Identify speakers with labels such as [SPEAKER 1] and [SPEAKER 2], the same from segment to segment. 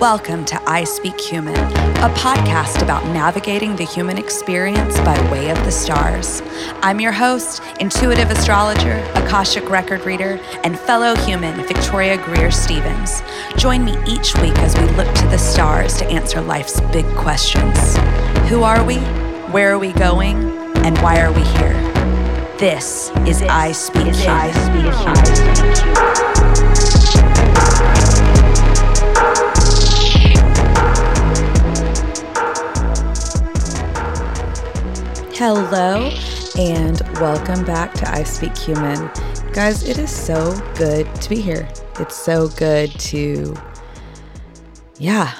[SPEAKER 1] Welcome to I Speak Human, a podcast about navigating the human experience by way of the stars. I'm your host, intuitive astrologer, Akashic record reader, and fellow human Victoria Greer Stevens. Join me each week as we look to the stars to answer life's big questions Who are we? Where are we going? And why are we here? This is I Speak Human. Hello, and welcome back to I Speak Human. Guys, it is so good to be here. It's so good to, yeah,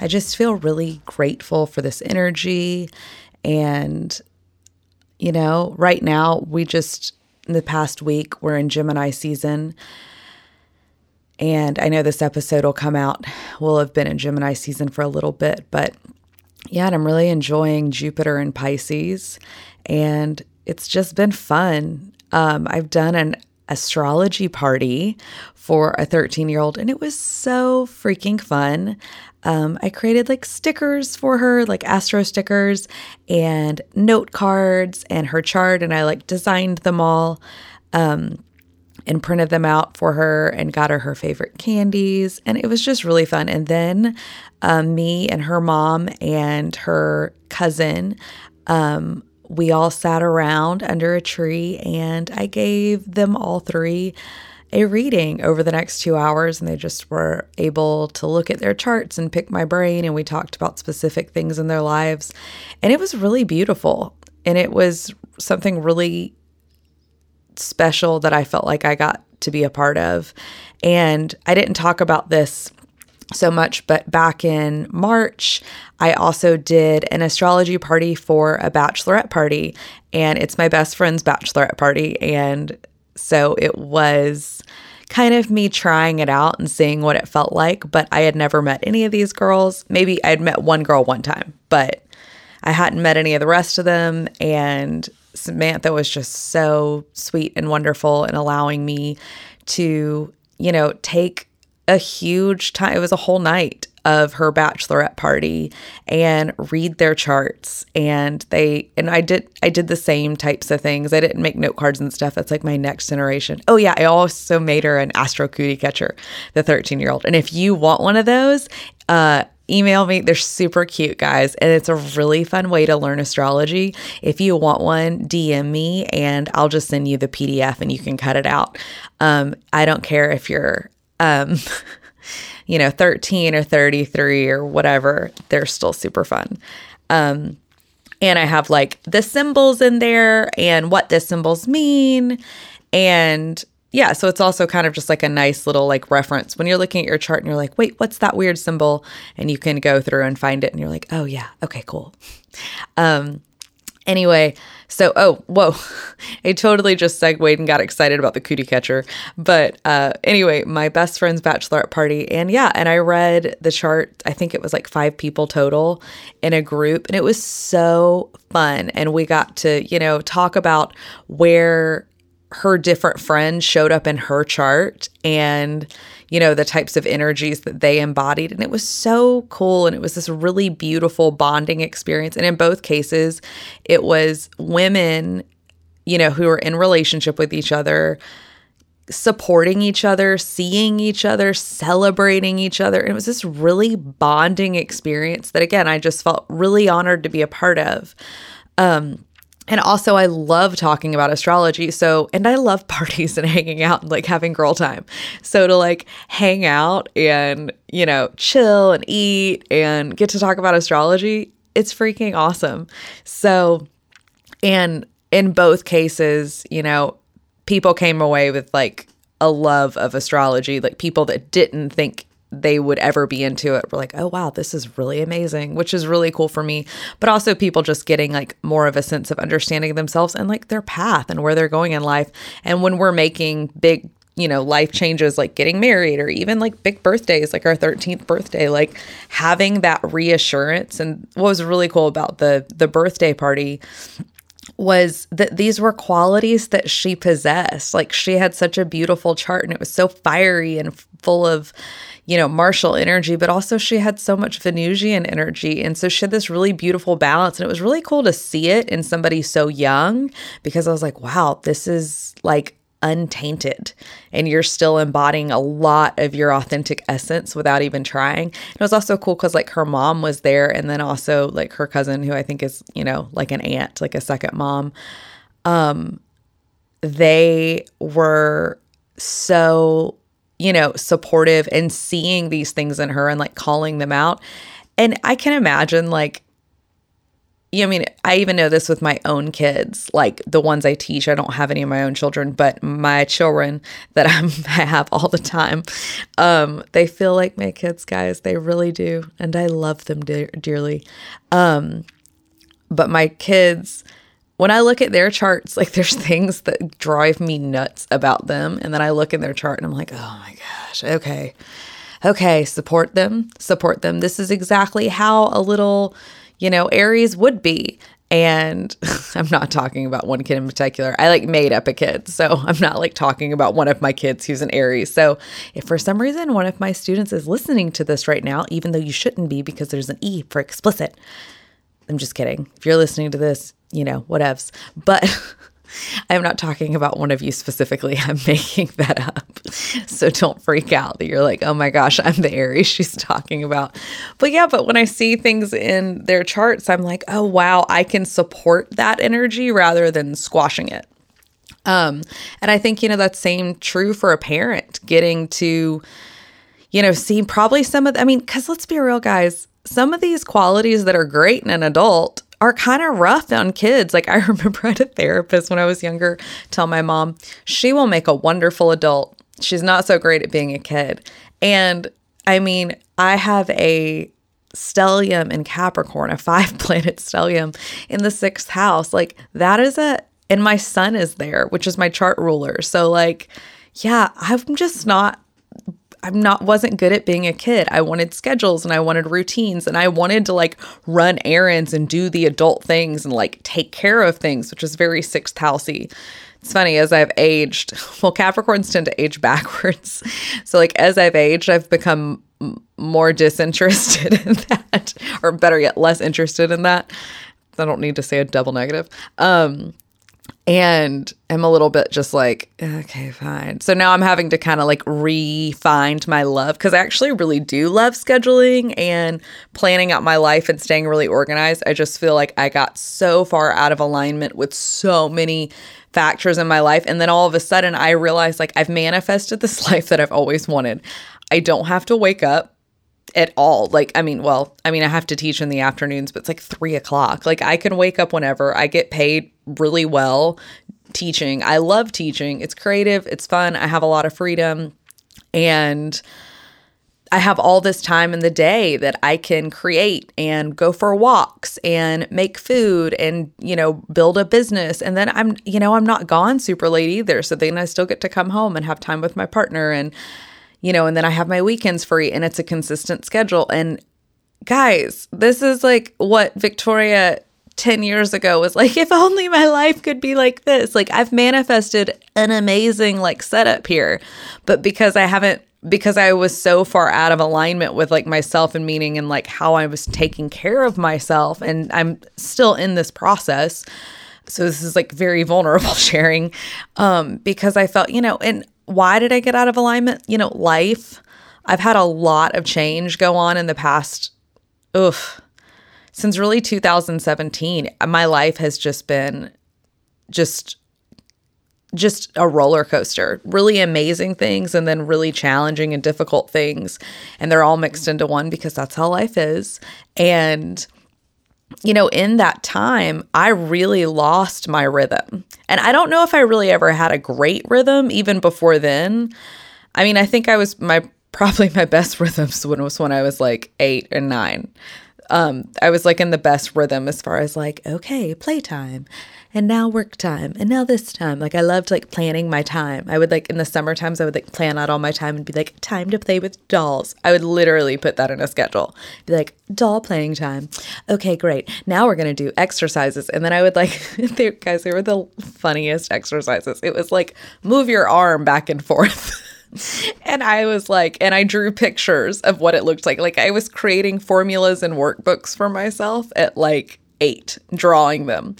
[SPEAKER 1] I just feel really grateful for this energy. And, you know, right now, we just, in the past week, we're in Gemini season. And I know this episode will come out, we'll have been in Gemini season for a little bit, but yeah, and I'm really enjoying Jupiter and Pisces, and it's just been fun. Um, I've done an astrology party for a 13 year old, and it was so freaking fun. Um, I created like stickers for her, like astro stickers and note cards and her chart, and I like designed them all. Um, and printed them out for her and got her her favorite candies. And it was just really fun. And then um, me and her mom and her cousin, um, we all sat around under a tree and I gave them all three a reading over the next two hours and they just were able to look at their charts and pick my brain and we talked about specific things in their lives and it was really beautiful and it was something really special that I felt like I got to be a part of and I didn't talk about this so much, but back in March, I also did an astrology party for a bachelorette party, and it's my best friend's bachelorette party. And so it was kind of me trying it out and seeing what it felt like, but I had never met any of these girls. Maybe I'd met one girl one time, but I hadn't met any of the rest of them. And Samantha was just so sweet and wonderful in allowing me to, you know, take a huge time. It was a whole night of her bachelorette party and read their charts and they and I did I did the same types of things. I didn't make note cards and stuff. That's like my next generation. Oh yeah, I also made her an Astro Cootie Catcher, the 13 year old. And if you want one of those, uh email me. They're super cute, guys, and it's a really fun way to learn astrology. If you want one, DM me and I'll just send you the PDF and you can cut it out. Um, I don't care if you're um, you know, 13 or 33 or whatever, they're still super fun. Um, and I have like the symbols in there and what the symbols mean. And yeah, so it's also kind of just like a nice little like reference when you're looking at your chart and you're like, wait, what's that weird symbol? And you can go through and find it and you're like, oh yeah, okay, cool. Um, anyway, so, oh, whoa, I totally just segued and got excited about the cootie catcher. But uh, anyway, my best friend's bachelorette party. And yeah, and I read the chart. I think it was like five people total in a group. And it was so fun. And we got to, you know, talk about where her different friends showed up in her chart and you know the types of energies that they embodied and it was so cool and it was this really beautiful bonding experience and in both cases it was women you know who were in relationship with each other supporting each other, seeing each other, celebrating each other. And it was this really bonding experience that again I just felt really honored to be a part of. Um and also, I love talking about astrology. So, and I love parties and hanging out and like having girl time. So, to like hang out and, you know, chill and eat and get to talk about astrology, it's freaking awesome. So, and in both cases, you know, people came away with like a love of astrology, like people that didn't think they would ever be into it were like, oh, wow, this is really amazing, which is really cool for me. But also people just getting like more of a sense of understanding themselves and like their path and where they're going in life. And when we're making big, you know, life changes like getting married or even like big birthdays, like our 13th birthday, like having that reassurance. And what was really cool about the the birthday party was that these were qualities that she possessed. Like she had such a beautiful chart and it was so fiery and full of, you know, martial energy, but also she had so much Venusian energy. And so she had this really beautiful balance. And it was really cool to see it in somebody so young because I was like, wow, this is like untainted and you're still embodying a lot of your authentic essence without even trying. It was also cool because like her mom was there and then also like her cousin who I think is, you know, like an aunt, like a second mom. Um they were so, you know, supportive and seeing these things in her and like calling them out. And I can imagine like yeah, I mean, I even know this with my own kids, like the ones I teach. I don't have any of my own children, but my children that I'm, I have all the time, um, they feel like my kids, guys. They really do, and I love them de- dearly. Um, but my kids, when I look at their charts, like there's things that drive me nuts about them, and then I look in their chart and I'm like, oh my gosh, okay, okay, support them, support them. This is exactly how a little you know, Aries would be. And I'm not talking about one kid in particular. I like made up a kid. So I'm not like talking about one of my kids who's an Aries. So if for some reason one of my students is listening to this right now, even though you shouldn't be because there's an E for explicit, I'm just kidding. If you're listening to this, you know, whatevs. But I'm not talking about one of you specifically. I'm making that up. So don't freak out that you're like, oh my gosh, I'm the Aries she's talking about. But yeah, but when I see things in their charts, I'm like, oh wow, I can support that energy rather than squashing it. Um, and I think, you know, that's same true for a parent getting to, you know, see probably some of, I mean, because let's be real, guys, some of these qualities that are great in an adult are kind of rough on kids. Like I remember I had a therapist when I was younger tell my mom, she will make a wonderful adult. She's not so great at being a kid. And I mean, I have a stellium in Capricorn, a five planet stellium in the sixth house. Like that is a, and my sun is there, which is my chart ruler. So, like, yeah, I'm just not I'm not wasn't good at being a kid. I wanted schedules and I wanted routines and I wanted to like run errands and do the adult things and like take care of things, which is very sixth housey. It's funny as I've aged. Well, Capricorns tend to age backwards. So like as I've aged, I've become more disinterested in that or better yet less interested in that. I don't need to say a double negative. Um and I'm a little bit just like, okay, fine. So now I'm having to kind of like re-find my love because I actually really do love scheduling and planning out my life and staying really organized. I just feel like I got so far out of alignment with so many factors in my life. And then all of a sudden I realized like I've manifested this life that I've always wanted. I don't have to wake up at all. Like, I mean, well, I mean, I have to teach in the afternoons, but it's like three o'clock. Like, I can wake up whenever. I get paid really well teaching. I love teaching. It's creative, it's fun. I have a lot of freedom. And I have all this time in the day that I can create and go for walks and make food and, you know, build a business. And then I'm, you know, I'm not gone super late either. So then I still get to come home and have time with my partner and you know, and then I have my weekends free and it's a consistent schedule. And guys, this is like what Victoria 10 years ago was like, if only my life could be like this. Like, I've manifested an amazing like setup here, but because I haven't because I was so far out of alignment with like myself and meaning and like how I was taking care of myself and I'm still in this process. So this is like very vulnerable sharing um because I felt, you know, and why did I get out of alignment? You know, life. I've had a lot of change go on in the past, oof, since really 2017. My life has just been just just a roller coaster. Really amazing things and then really challenging and difficult things. And they're all mixed into one because that's how life is. And you know, in that time, I really lost my rhythm. And I don't know if I really ever had a great rhythm even before then. I mean, I think I was my probably my best rhythms when was when I was like 8 and 9. um, I was like in the best rhythm as far as like, okay, playtime and now work time and now this time. Like I loved like planning my time. I would like in the summer times I would like plan out all my time and be like, time to play with dolls. I would literally put that in a schedule. Be like, doll playing time. Okay, great. Now we're gonna do exercises. And then I would like they guys, they were the funniest exercises. It was like move your arm back and forth. and I was like, and I drew pictures of what it looked like. Like I was creating formulas and workbooks for myself at like eight, drawing them.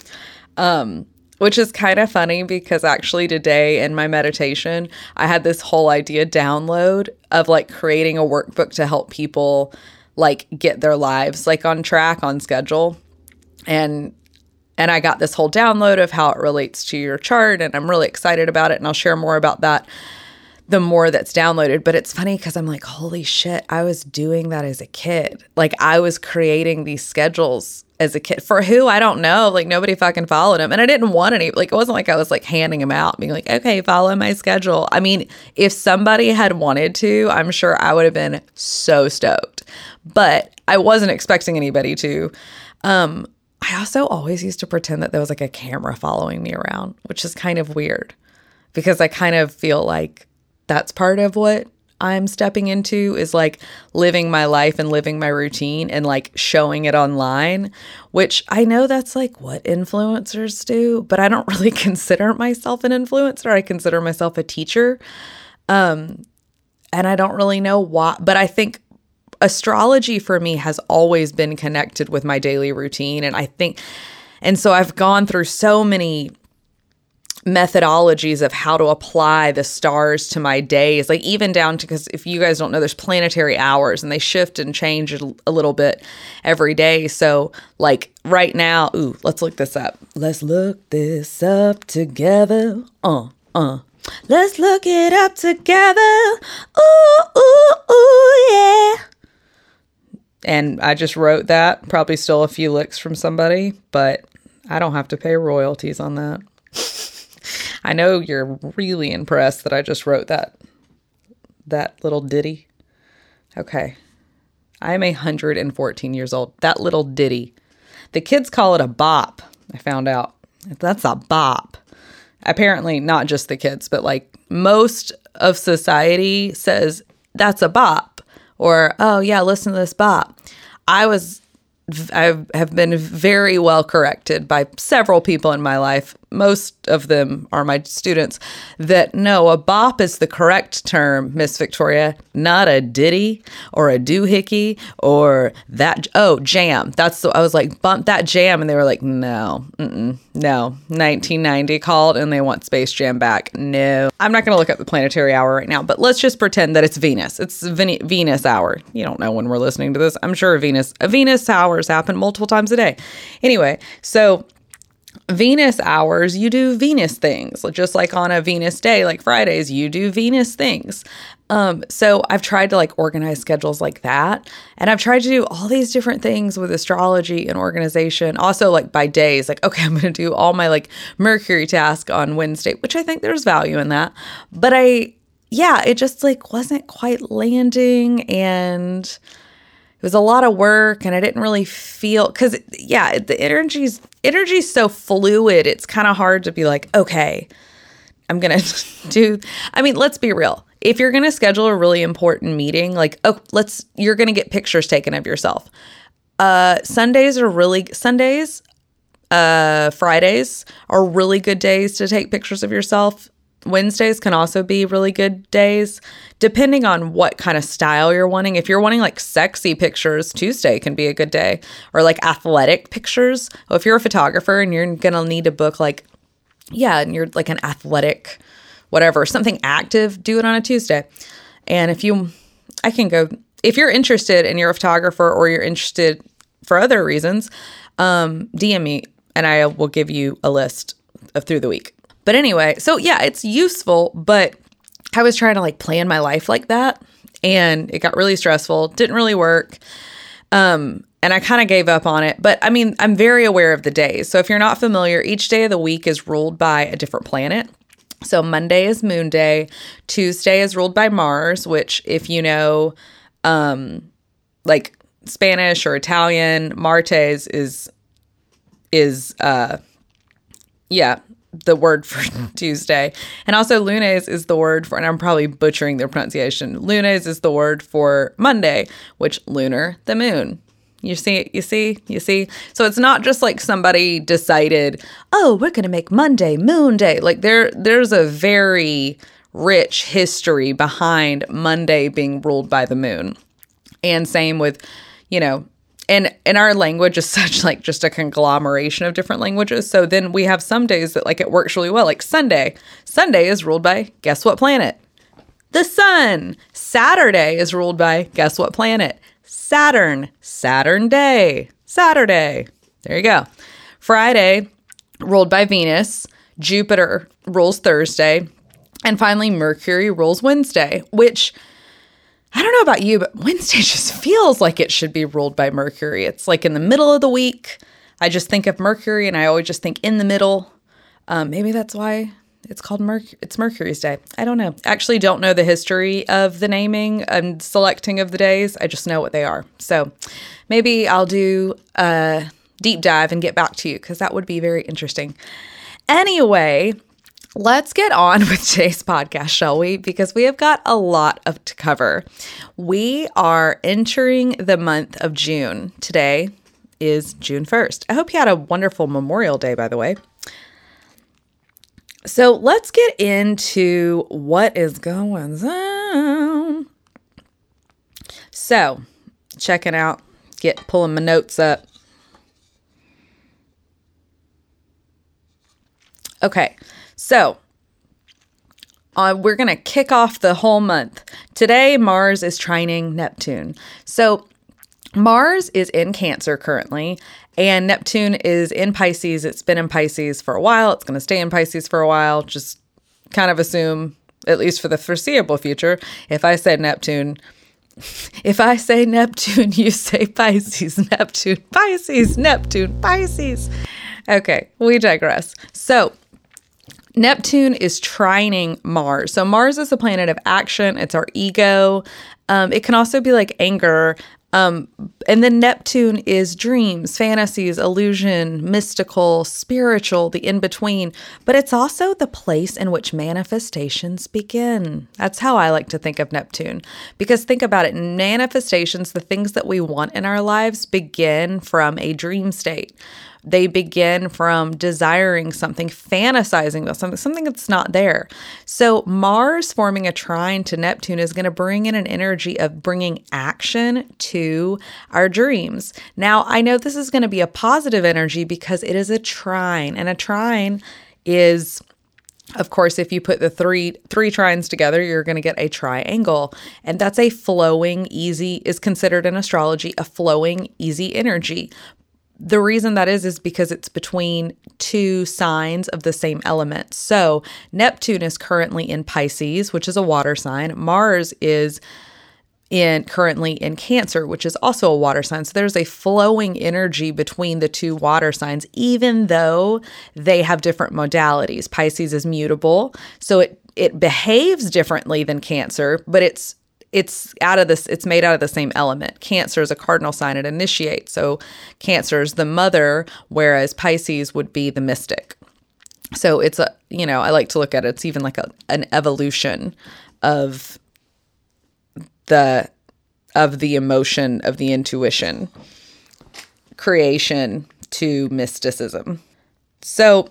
[SPEAKER 1] Um, which is kind of funny because actually today in my meditation, I had this whole idea download of like creating a workbook to help people like get their lives like on track, on schedule. And and I got this whole download of how it relates to your chart and I'm really excited about it and I'll share more about that the more that's downloaded. But it's funny because I'm like, holy shit, I was doing that as a kid. Like I was creating these schedules as a kid for who I don't know. Like nobody fucking followed him, and I didn't want any. Like it wasn't like I was like handing him out, being like, okay, follow my schedule. I mean, if somebody had wanted to, I'm sure I would have been so stoked. But I wasn't expecting anybody to. Um, I also always used to pretend that there was like a camera following me around, which is kind of weird because I kind of feel like that's part of what I'm stepping into is like living my life and living my routine and like showing it online, which I know that's like what influencers do, but I don't really consider myself an influencer. I consider myself a teacher. Um, and I don't really know why, but I think astrology for me has always been connected with my daily routine. And I think, and so I've gone through so many methodologies of how to apply the stars to my days like even down to because if you guys don't know there's planetary hours and they shift and change a little bit every day. So like right now ooh let's look this up. Let's look this up together. Uh uh. Let's look it up together. Ooh ooh ooh yeah. And i just wrote that probably stole a few licks from somebody but i don't have to pay royalties on that I know you're really impressed that I just wrote that that little ditty. Okay. I'm 114 years old. That little ditty. The kids call it a bop. I found out. That's a bop. Apparently not just the kids, but like most of society says that's a bop or oh yeah, listen to this bop. I was I have been very well corrected by several people in my life most of them are my students, that no, a bop is the correct term, Miss Victoria, not a ditty or a doohickey or that. Oh, jam. That's the, I was like, bump that jam. And they were like, no, no. 1990 called and they want Space Jam back. No. I'm not going to look up the planetary hour right now, but let's just pretend that it's Venus. It's Ven- Venus hour. You don't know when we're listening to this. I'm sure Venus, Venus hours happen multiple times a day. Anyway, so Venus hours, you do Venus things. Just like on a Venus day, like Fridays, you do Venus things. Um, so I've tried to like organize schedules like that. And I've tried to do all these different things with astrology and organization. Also, like by days, like, okay, I'm going to do all my like Mercury task on Wednesday, which I think there's value in that. But I, yeah, it just like wasn't quite landing. And it was a lot of work and I didn't really feel because yeah, the energy's energy's so fluid. It's kind of hard to be like, okay, I'm gonna do. I mean, let's be real. If you're gonna schedule a really important meeting, like oh, let's you're gonna get pictures taken of yourself. Uh, Sundays are really Sundays. Uh, Fridays are really good days to take pictures of yourself. Wednesdays can also be really good days, depending on what kind of style you're wanting. If you're wanting like sexy pictures, Tuesday can be a good day, or like athletic pictures. Well, if you're a photographer and you're gonna need to book like, yeah, and you're like an athletic, whatever, something active, do it on a Tuesday. And if you, I can go, if you're interested and you're a photographer or you're interested for other reasons, um, DM me and I will give you a list of through the week. But anyway, so yeah, it's useful, but I was trying to like plan my life like that and it got really stressful, didn't really work. Um, and I kind of gave up on it. But I mean, I'm very aware of the days. So if you're not familiar, each day of the week is ruled by a different planet. So Monday is Moon Day, Tuesday is ruled by Mars, which if you know um like Spanish or Italian, martes is is uh yeah, the word for Tuesday. And also lunes is the word for and I'm probably butchering the pronunciation. Lunes is the word for Monday, which lunar, the moon. You see, you see, you see. So it's not just like somebody decided, "Oh, we're to make Monday Moon Day." Like there there's a very rich history behind Monday being ruled by the moon. And same with, you know, and and our language is such like just a conglomeration of different languages. So then we have some days that like it works really well. Like Sunday. Sunday is ruled by guess what planet? The sun. Saturday is ruled by guess what planet? Saturn. Saturn day. Saturday. There you go. Friday ruled by Venus. Jupiter rules Thursday. And finally, Mercury rules Wednesday, which I don't know about you, but Wednesday just feels like it should be ruled by Mercury. It's like in the middle of the week. I just think of Mercury and I always just think in the middle. Um, maybe that's why it's called Mercury. It's Mercury's Day. I don't know. Actually, don't know the history of the naming and selecting of the days. I just know what they are. So maybe I'll do a deep dive and get back to you because that would be very interesting. Anyway, Let's get on with today's podcast, shall we? Because we have got a lot of to cover. We are entering the month of June. Today is June 1st. I hope you had a wonderful Memorial Day, by the way. So let's get into what is going on. So, checking out, get pulling my notes up. Okay. So, uh, we're going to kick off the whole month. Today, Mars is trining Neptune. So, Mars is in Cancer currently, and Neptune is in Pisces. It's been in Pisces for a while. It's going to stay in Pisces for a while. Just kind of assume, at least for the foreseeable future, if I said Neptune, if I say Neptune, you say Pisces, Neptune, Pisces, Neptune, Pisces. Okay, we digress. So, Neptune is trining Mars. So Mars is a planet of action, it's our ego. Um, it can also be like anger. Um, and then Neptune is dreams, fantasies, illusion, mystical, spiritual, the in between. But it's also the place in which manifestations begin. That's how I like to think of Neptune. Because think about it manifestations, the things that we want in our lives, begin from a dream state. They begin from desiring something, fantasizing about something, something that's not there. So, Mars forming a trine to Neptune is going to bring in an energy of bringing action to our dreams. Now, I know this is going to be a positive energy because it is a trine, and a trine is of course, if you put the three three trines together, you're going to get a triangle, and that's a flowing, easy is considered in astrology a flowing, easy energy. The reason that is is because it's between two signs of the same element. So, Neptune is currently in Pisces, which is a water sign. Mars is in currently in Cancer, which is also a water sign. So there's a flowing energy between the two water signs, even though they have different modalities. Pisces is mutable, so it it behaves differently than Cancer, but it's it's out of this it's made out of the same element cancer is a cardinal sign it initiates so cancer is the mother whereas pisces would be the mystic so it's a you know i like to look at it it's even like a, an evolution of the of the emotion of the intuition creation to mysticism so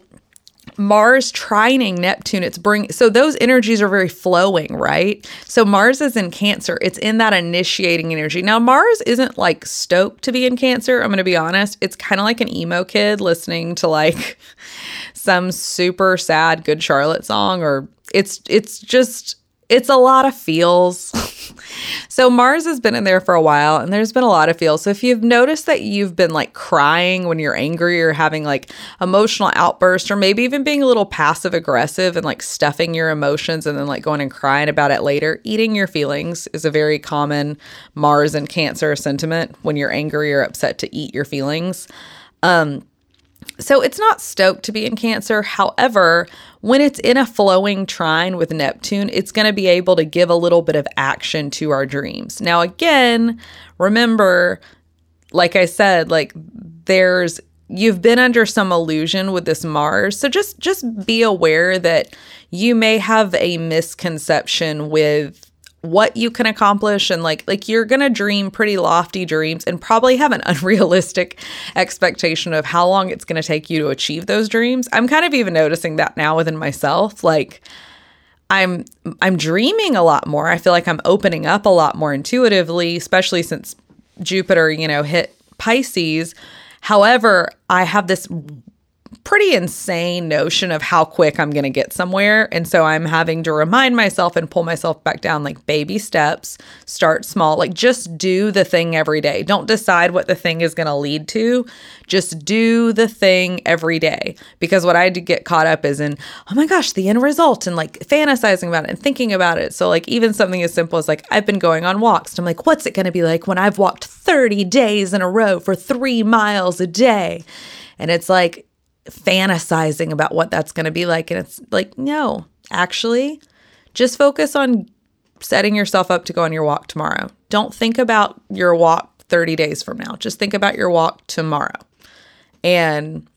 [SPEAKER 1] Mars trining Neptune, it's bring so those energies are very flowing, right? So Mars is in Cancer, it's in that initiating energy. Now Mars isn't like stoked to be in Cancer, I'm going to be honest. It's kind of like an emo kid listening to like some super sad Good Charlotte song or it's it's just it's a lot of feels. so Mars has been in there for a while and there's been a lot of feels. So if you've noticed that you've been like crying when you're angry or having like emotional outbursts or maybe even being a little passive aggressive and like stuffing your emotions and then like going and crying about it later, eating your feelings is a very common Mars and Cancer sentiment when you're angry or upset to eat your feelings. Um so it's not stoked to be in Cancer. However, when it's in a flowing trine with Neptune, it's going to be able to give a little bit of action to our dreams. Now, again, remember, like I said, like there's you've been under some illusion with this Mars. So just just be aware that you may have a misconception with what you can accomplish and like like you're going to dream pretty lofty dreams and probably have an unrealistic expectation of how long it's going to take you to achieve those dreams. I'm kind of even noticing that now within myself like I'm I'm dreaming a lot more. I feel like I'm opening up a lot more intuitively, especially since Jupiter, you know, hit Pisces. However, I have this pretty insane notion of how quick I'm going to get somewhere. And so I'm having to remind myself and pull myself back down like baby steps, start small, like just do the thing every day. Don't decide what the thing is going to lead to. Just do the thing every day. Because what I get caught up is in, oh my gosh, the end result and like fantasizing about it and thinking about it. So, like, even something as simple as like, I've been going on walks. And I'm like, what's it going to be like when I've walked 30 days in a row for three miles a day? And it's like, fantasizing about what that's going to be like. And it's like, no, actually, just focus on setting yourself up to go on your walk tomorrow. Don't think about your walk 30 days from now. Just think about your walk tomorrow. And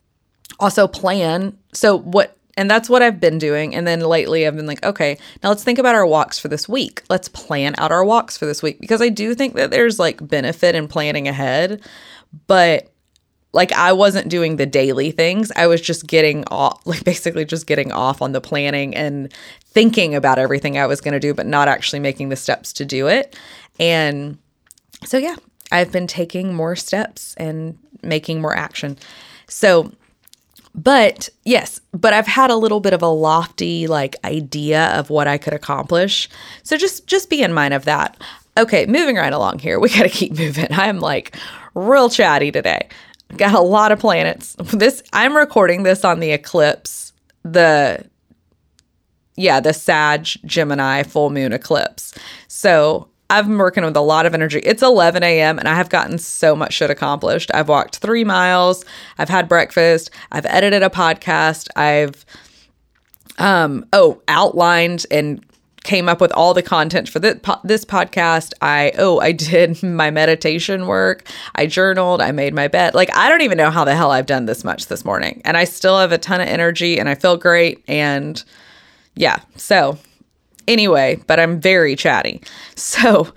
[SPEAKER 1] also plan. So, what, and that's what I've been doing. And then lately, I've been like, okay, now let's think about our walks for this week. Let's plan out our walks for this week because I do think that there's like benefit in planning ahead. But like I wasn't doing the daily things. I was just getting off, like basically just getting off on the planning and thinking about everything I was going to do, but not actually making the steps to do it. And so, yeah, I've been taking more steps and making more action. So, but yes, but I've had a little bit of a lofty like idea of what I could accomplish. So just just be in mind of that. Okay, moving right along here. We got to keep moving. I'm like real chatty today got a lot of planets. This I'm recording this on the eclipse, the yeah, the Sag Gemini full moon eclipse. So I've been working with a lot of energy. It's 11 a.m. and I have gotten so much shit accomplished. I've walked three miles. I've had breakfast. I've edited a podcast. I've um oh outlined and came up with all the content for this, this podcast. I, oh, I did my meditation work. I journaled. I made my bed. Like, I don't even know how the hell I've done this much this morning. And I still have a ton of energy and I feel great. And yeah, so anyway, but I'm very chatty. So,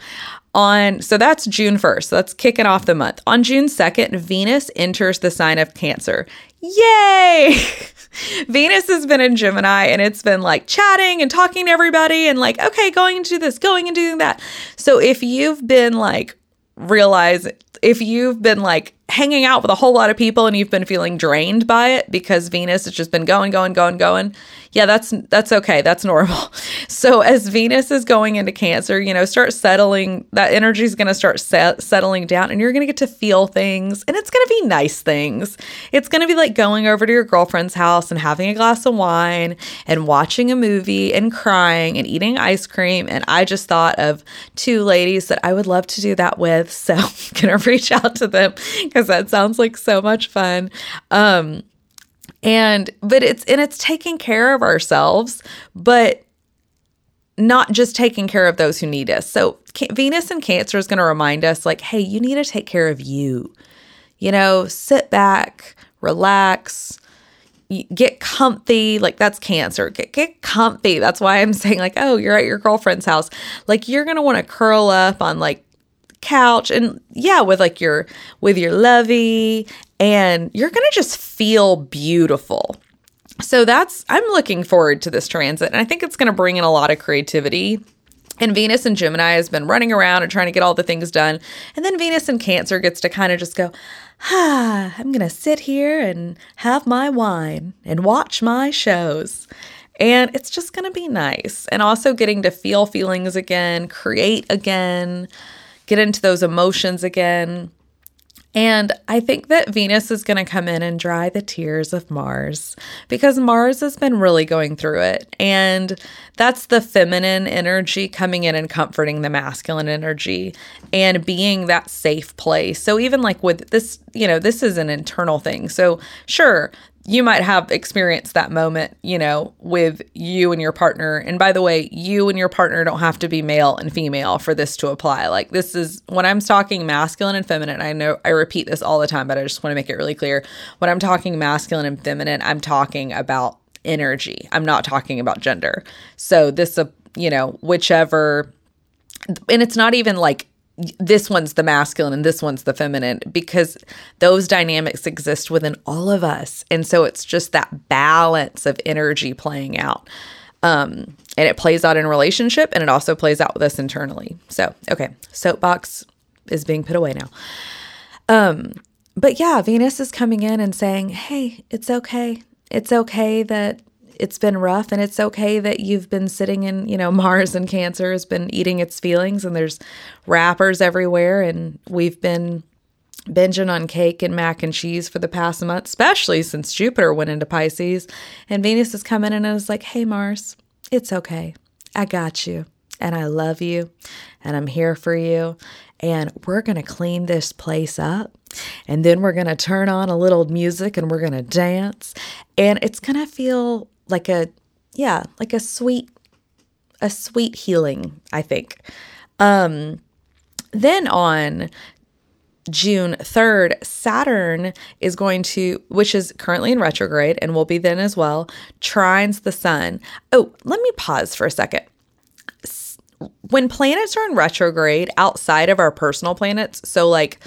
[SPEAKER 1] on so that's June 1st. So that's kicking off the month. On June 2nd, Venus enters the sign of Cancer. Yay! Venus has been in Gemini and it's been like chatting and talking to everybody and like, okay, going into this, going and doing that. So if you've been like, realize if you've been like hanging out with a whole lot of people and you've been feeling drained by it because Venus has just been going, going, going, going, yeah, that's that's okay. That's normal. So as Venus is going into Cancer, you know, start settling. That energy is going to start set, settling down, and you're going to get to feel things, and it's going to be nice things. It's going to be like going over to your girlfriend's house and having a glass of wine and watching a movie and crying and eating ice cream. And I just thought of two ladies that I would love to do that with. So I'm gonna reach out to them because that sounds like so much fun. Um, and but it's and it's taking care of ourselves but not just taking care of those who need us. So venus and cancer is going to remind us like hey you need to take care of you. You know sit back relax get comfy. Like that's cancer. Get, get comfy. That's why i'm saying like oh you're at your girlfriend's house. Like you're gonna want to curl up on like couch and yeah with like your with your lovey and you're going to just feel beautiful. So that's I'm looking forward to this transit and I think it's going to bring in a lot of creativity. And Venus and Gemini has been running around and trying to get all the things done. And then Venus and Cancer gets to kind of just go, ah, I'm going to sit here and have my wine and watch my shows. And it's just going to be nice. And also getting to feel feelings again, create again, get into those emotions again. And I think that Venus is going to come in and dry the tears of Mars because Mars has been really going through it. And that's the feminine energy coming in and comforting the masculine energy and being that safe place. So, even like with this, you know, this is an internal thing. So, sure, you might have experienced that moment, you know, with you and your partner. And by the way, you and your partner don't have to be male and female for this to apply. Like, this is when I'm talking masculine and feminine, I know I repeat this all the time, but I just want to make it really clear. When I'm talking masculine and feminine, I'm talking about energy, I'm not talking about gender. So, this, uh, you know, whichever, and it's not even like this one's the masculine and this one's the feminine because those dynamics exist within all of us. And so it's just that balance of energy playing out. Um, and it plays out in relationship and it also plays out with us internally. So, okay, soapbox is being put away now. Um, but yeah, Venus is coming in and saying, hey, it's okay. It's okay that it's been rough and it's okay that you've been sitting in, you know, Mars and Cancer has been eating its feelings and there's wrappers everywhere and we've been binging on cake and mac and cheese for the past month, especially since Jupiter went into Pisces and Venus is coming in and is like, "Hey Mars, it's okay. I got you and I love you and I'm here for you and we're going to clean this place up and then we're going to turn on a little music and we're going to dance and it's going to feel like a yeah, like a sweet a sweet healing, I think. Um then on June 3rd, Saturn is going to, which is currently in retrograde and will be then as well, trines the sun. Oh, let me pause for a second. When planets are in retrograde outside of our personal planets, so like,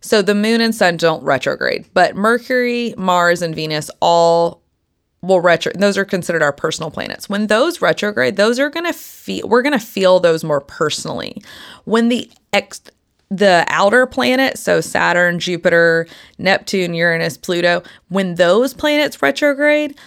[SPEAKER 1] so the moon and sun don't retrograde, but Mercury, Mars, and Venus all will those are considered our personal planets. When those retrograde those are going to feel we're going to feel those more personally. When the ex the outer planet so saturn jupiter neptune uranus pluto when those planets retrograde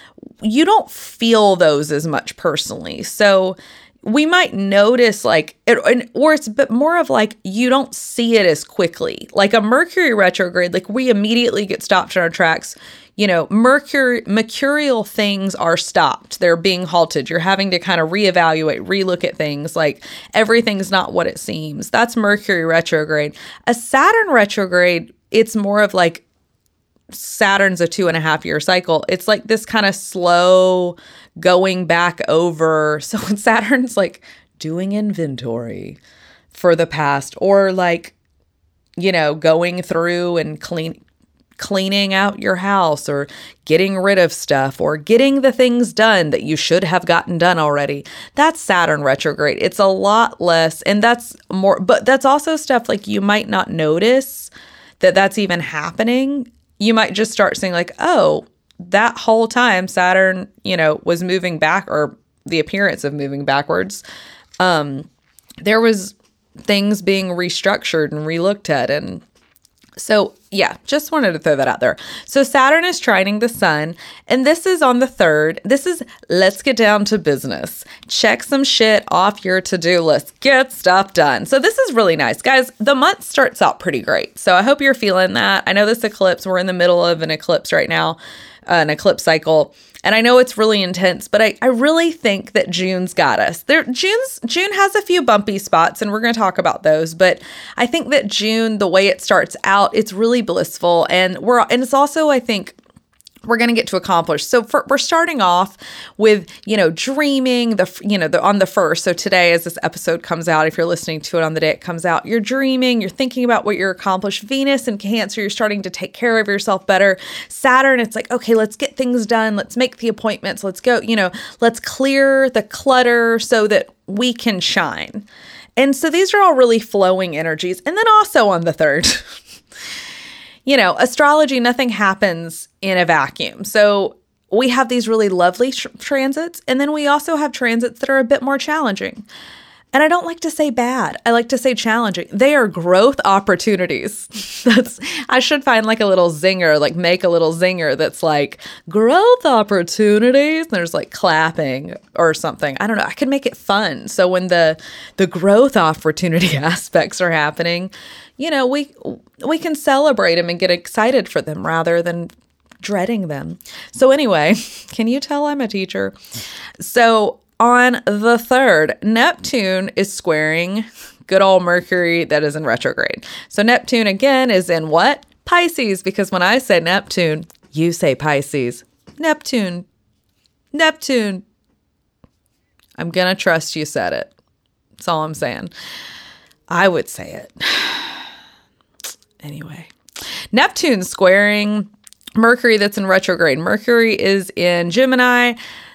[SPEAKER 1] you don't feel those as much personally. So we might notice like it, or it's but more of like you don't see it as quickly. Like a mercury retrograde like we immediately get stopped in our tracks you know, mercurial things are stopped. They're being halted. You're having to kind of reevaluate, relook at things. Like everything's not what it seems. That's Mercury retrograde. A Saturn retrograde, it's more of like Saturn's a two and a half year cycle. It's like this kind of slow going back over. So when Saturn's like doing inventory for the past or like, you know, going through and clean cleaning out your house or getting rid of stuff or getting the things done that you should have gotten done already. That's Saturn retrograde. It's a lot less, and that's more, but that's also stuff like you might not notice that that's even happening. You might just start saying, like, oh, that whole time Saturn, you know, was moving back or the appearance of moving backwards. Um, there was things being restructured and relooked at and so, yeah, just wanted to throw that out there. So, Saturn is trining the sun, and this is on the third. This is let's get down to business. Check some shit off your to do list. Get stuff done. So, this is really nice. Guys, the month starts out pretty great. So, I hope you're feeling that. I know this eclipse, we're in the middle of an eclipse right now, uh, an eclipse cycle. And I know it's really intense, but I, I really think that June's got us. There June's June has a few bumpy spots and we're gonna talk about those, but I think that June, the way it starts out, it's really blissful. And we're and it's also, I think, we're going to get to accomplish. So for, we're starting off with, you know, dreaming the, you know, the, on the first. So today, as this episode comes out, if you're listening to it on the day it comes out, you're dreaming, you're thinking about what you're accomplished. Venus and Cancer, you're starting to take care of yourself better. Saturn, it's like, okay, let's get things done. Let's make the appointments. Let's go, you know, let's clear the clutter so that we can shine. And so these are all really flowing energies. And then also on the third, you know, astrology, nothing happens in a vacuum. So we have these really lovely tr- transits, and then we also have transits that are a bit more challenging. And I don't like to say bad. I like to say challenging. They are growth opportunities. that's I should find like a little zinger, like make a little zinger that's like growth opportunities. There's like clapping or something. I don't know. I could make it fun. So when the the growth opportunity aspects are happening, you know, we we can celebrate them and get excited for them rather than dreading them. So anyway, can you tell I'm a teacher? So on the 3rd, Neptune is squaring good old Mercury that is in retrograde. So Neptune again is in what? Pisces because when I say Neptune, you say Pisces. Neptune. Neptune. I'm going to trust you said it. That's all I'm saying. I would say it. anyway, Neptune squaring Mercury that's in retrograde. Mercury is in Gemini.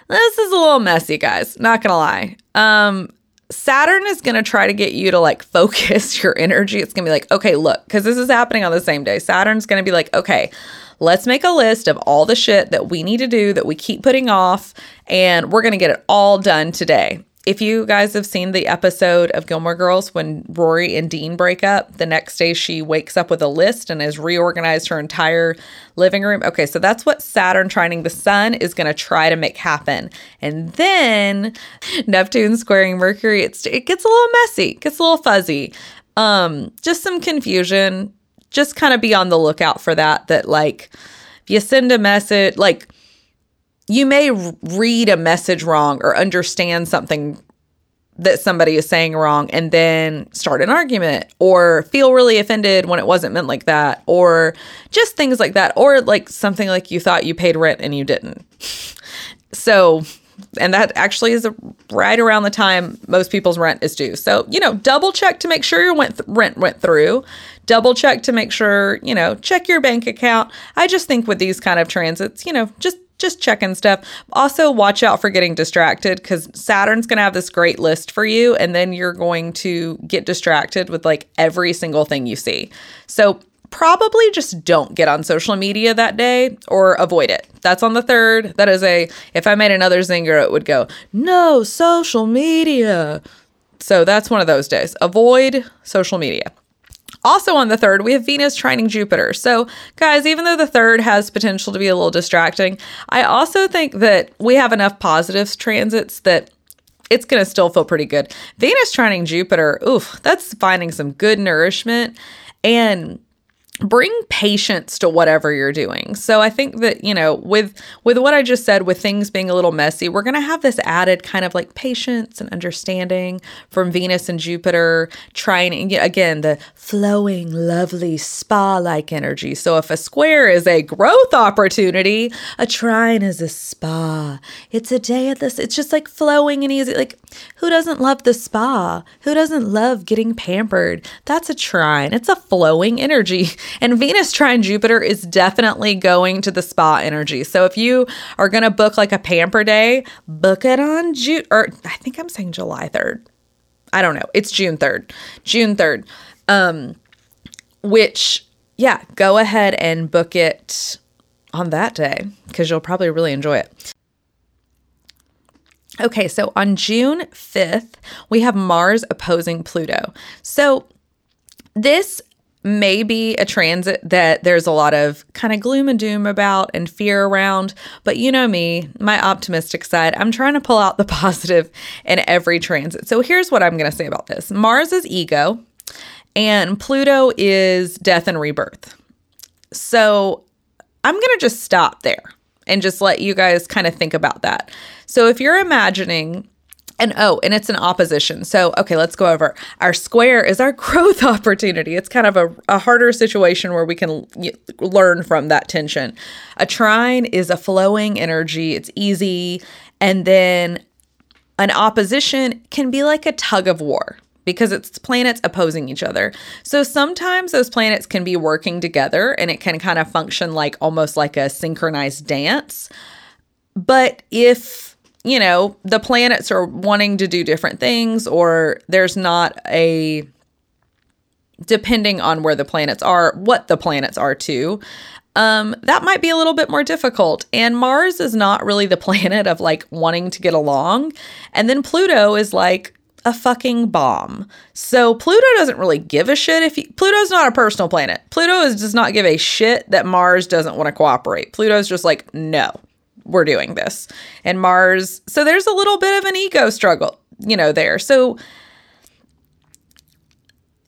[SPEAKER 1] This is a little messy, guys. Not gonna lie. Um, Saturn is going to try to get you to like focus your energy. It's going to be like, okay, look, because this is happening on the same day. Saturn's going to be like, okay, let's make a list of all the shit that we need to do that we keep putting off, and we're going to get it all done today if you guys have seen the episode of Gilmore Girls when Rory and Dean break up, the next day she wakes up with a list and has reorganized her entire living room. Okay, so that's what Saturn trining the sun is going to try to make happen. And then Neptune squaring Mercury, it's, it gets a little messy, gets a little fuzzy. Um, just some confusion. Just kind of be on the lookout for that. That, like, if you send a message, like, you may read a message wrong or understand something that somebody is saying wrong and then start an argument or feel really offended when it wasn't meant like that or just things like that or like something like you thought you paid rent and you didn't. So, and that actually is right around the time most people's rent is due. So, you know, double check to make sure your went th- rent went through. Double check to make sure, you know, check your bank account. I just think with these kind of transits, you know, just just checking stuff. Also, watch out for getting distracted because Saturn's going to have this great list for you, and then you're going to get distracted with like every single thing you see. So, probably just don't get on social media that day or avoid it. That's on the third. That is a, if I made another zinger, it would go, no social media. So, that's one of those days. Avoid social media. Also on the third, we have Venus trining Jupiter. So, guys, even though the third has potential to be a little distracting, I also think that we have enough positive transits that it's going to still feel pretty good. Venus trining Jupiter, oof, that's finding some good nourishment. And bring patience to whatever you're doing. So I think that, you know, with with what I just said with things being a little messy, we're going to have this added kind of like patience and understanding from Venus and Jupiter trying again the flowing lovely spa-like energy. So if a square is a growth opportunity, a trine is a spa. It's a day of this it's just like flowing and easy like who doesn't love the spa? Who doesn't love getting pampered? That's a trine. It's a flowing energy. And Venus trine Jupiter is definitely going to the spa energy. So if you are going to book like a pamper day, book it on June, or I think I'm saying July 3rd. I don't know. It's June 3rd. June 3rd. Um, which, yeah, go ahead and book it on that day because you'll probably really enjoy it. Okay, so on June 5th, we have Mars opposing Pluto. So this may be a transit that there's a lot of kind of gloom and doom about and fear around. But you know me, my optimistic side, I'm trying to pull out the positive in every transit. So here's what I'm going to say about this Mars is ego, and Pluto is death and rebirth. So I'm going to just stop there and just let you guys kind of think about that. So if you're imagining and oh, and it's an opposition. So, okay, let's go over. Our square is our growth opportunity. It's kind of a, a harder situation where we can learn from that tension. A trine is a flowing energy, it's easy. And then an opposition can be like a tug of war because it's planets opposing each other. So sometimes those planets can be working together and it can kind of function like almost like a synchronized dance. But if you know, the planets are wanting to do different things, or there's not a, depending on where the planets are, what the planets are too. Um, that might be a little bit more difficult. And Mars is not really the planet of like wanting to get along. And then Pluto is like a fucking bomb. So Pluto doesn't really give a shit if you, Pluto's not a personal planet. Pluto is, does not give a shit that Mars doesn't want to cooperate. Pluto's just like, no, we're doing this. And Mars, so there's a little bit of an ego struggle, you know, there. So,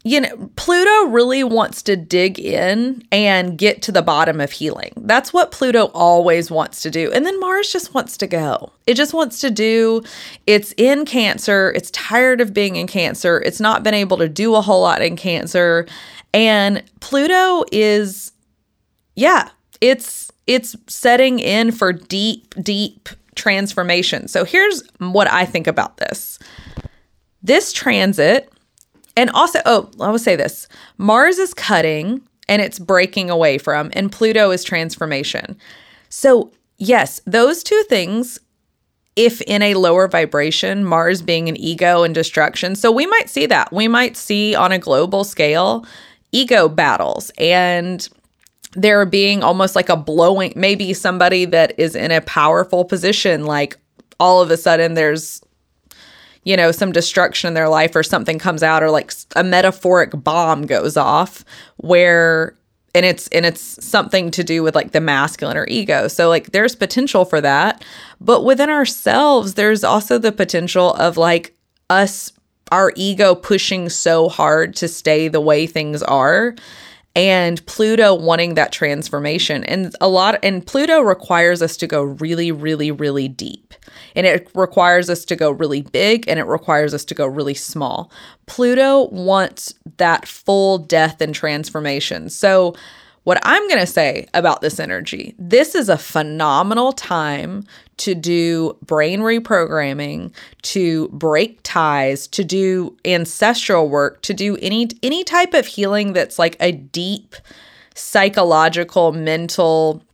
[SPEAKER 1] you know, Pluto really wants to dig in and get to the bottom of healing. That's what Pluto always wants to do. And then Mars just wants to go. It just wants to do, it's in Cancer. It's tired of being in Cancer. It's not been able to do a whole lot in Cancer. And Pluto is, yeah, it's it's setting in for deep, deep transformation. So here's what I think about this. This transit, and also, oh, I will say this Mars is cutting and it's breaking away from, and Pluto is transformation. So, yes, those two things, if in a lower vibration, Mars being an ego and destruction. So, we might see that. We might see on a global scale ego battles and there being almost like a blowing, maybe somebody that is in a powerful position, like all of a sudden there's you know, some destruction in their life or something comes out or like a metaphoric bomb goes off where and it's and it's something to do with like the masculine or ego. So like there's potential for that. But within ourselves there's also the potential of like us our ego pushing so hard to stay the way things are and Pluto wanting that transformation. And a lot, and Pluto requires us to go really, really, really deep. And it requires us to go really big and it requires us to go really small. Pluto wants that full death and transformation. So, what I'm going to say about this energy, this is a phenomenal time to do brain reprogramming, to break ties, to do ancestral work, to do any any type of healing that's like a deep psychological, mental,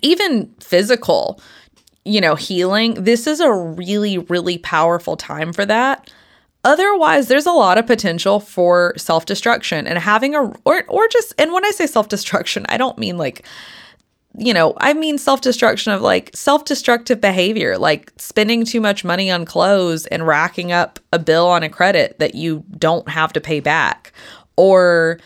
[SPEAKER 1] even physical, you know, healing. This is a really really powerful time for that. Otherwise, there's a lot of potential for self-destruction and having a or or just and when I say self-destruction, I don't mean like you know, I mean self-destruction of like self-destructive behavior, like spending too much money on clothes and racking up a bill on a credit that you don't have to pay back or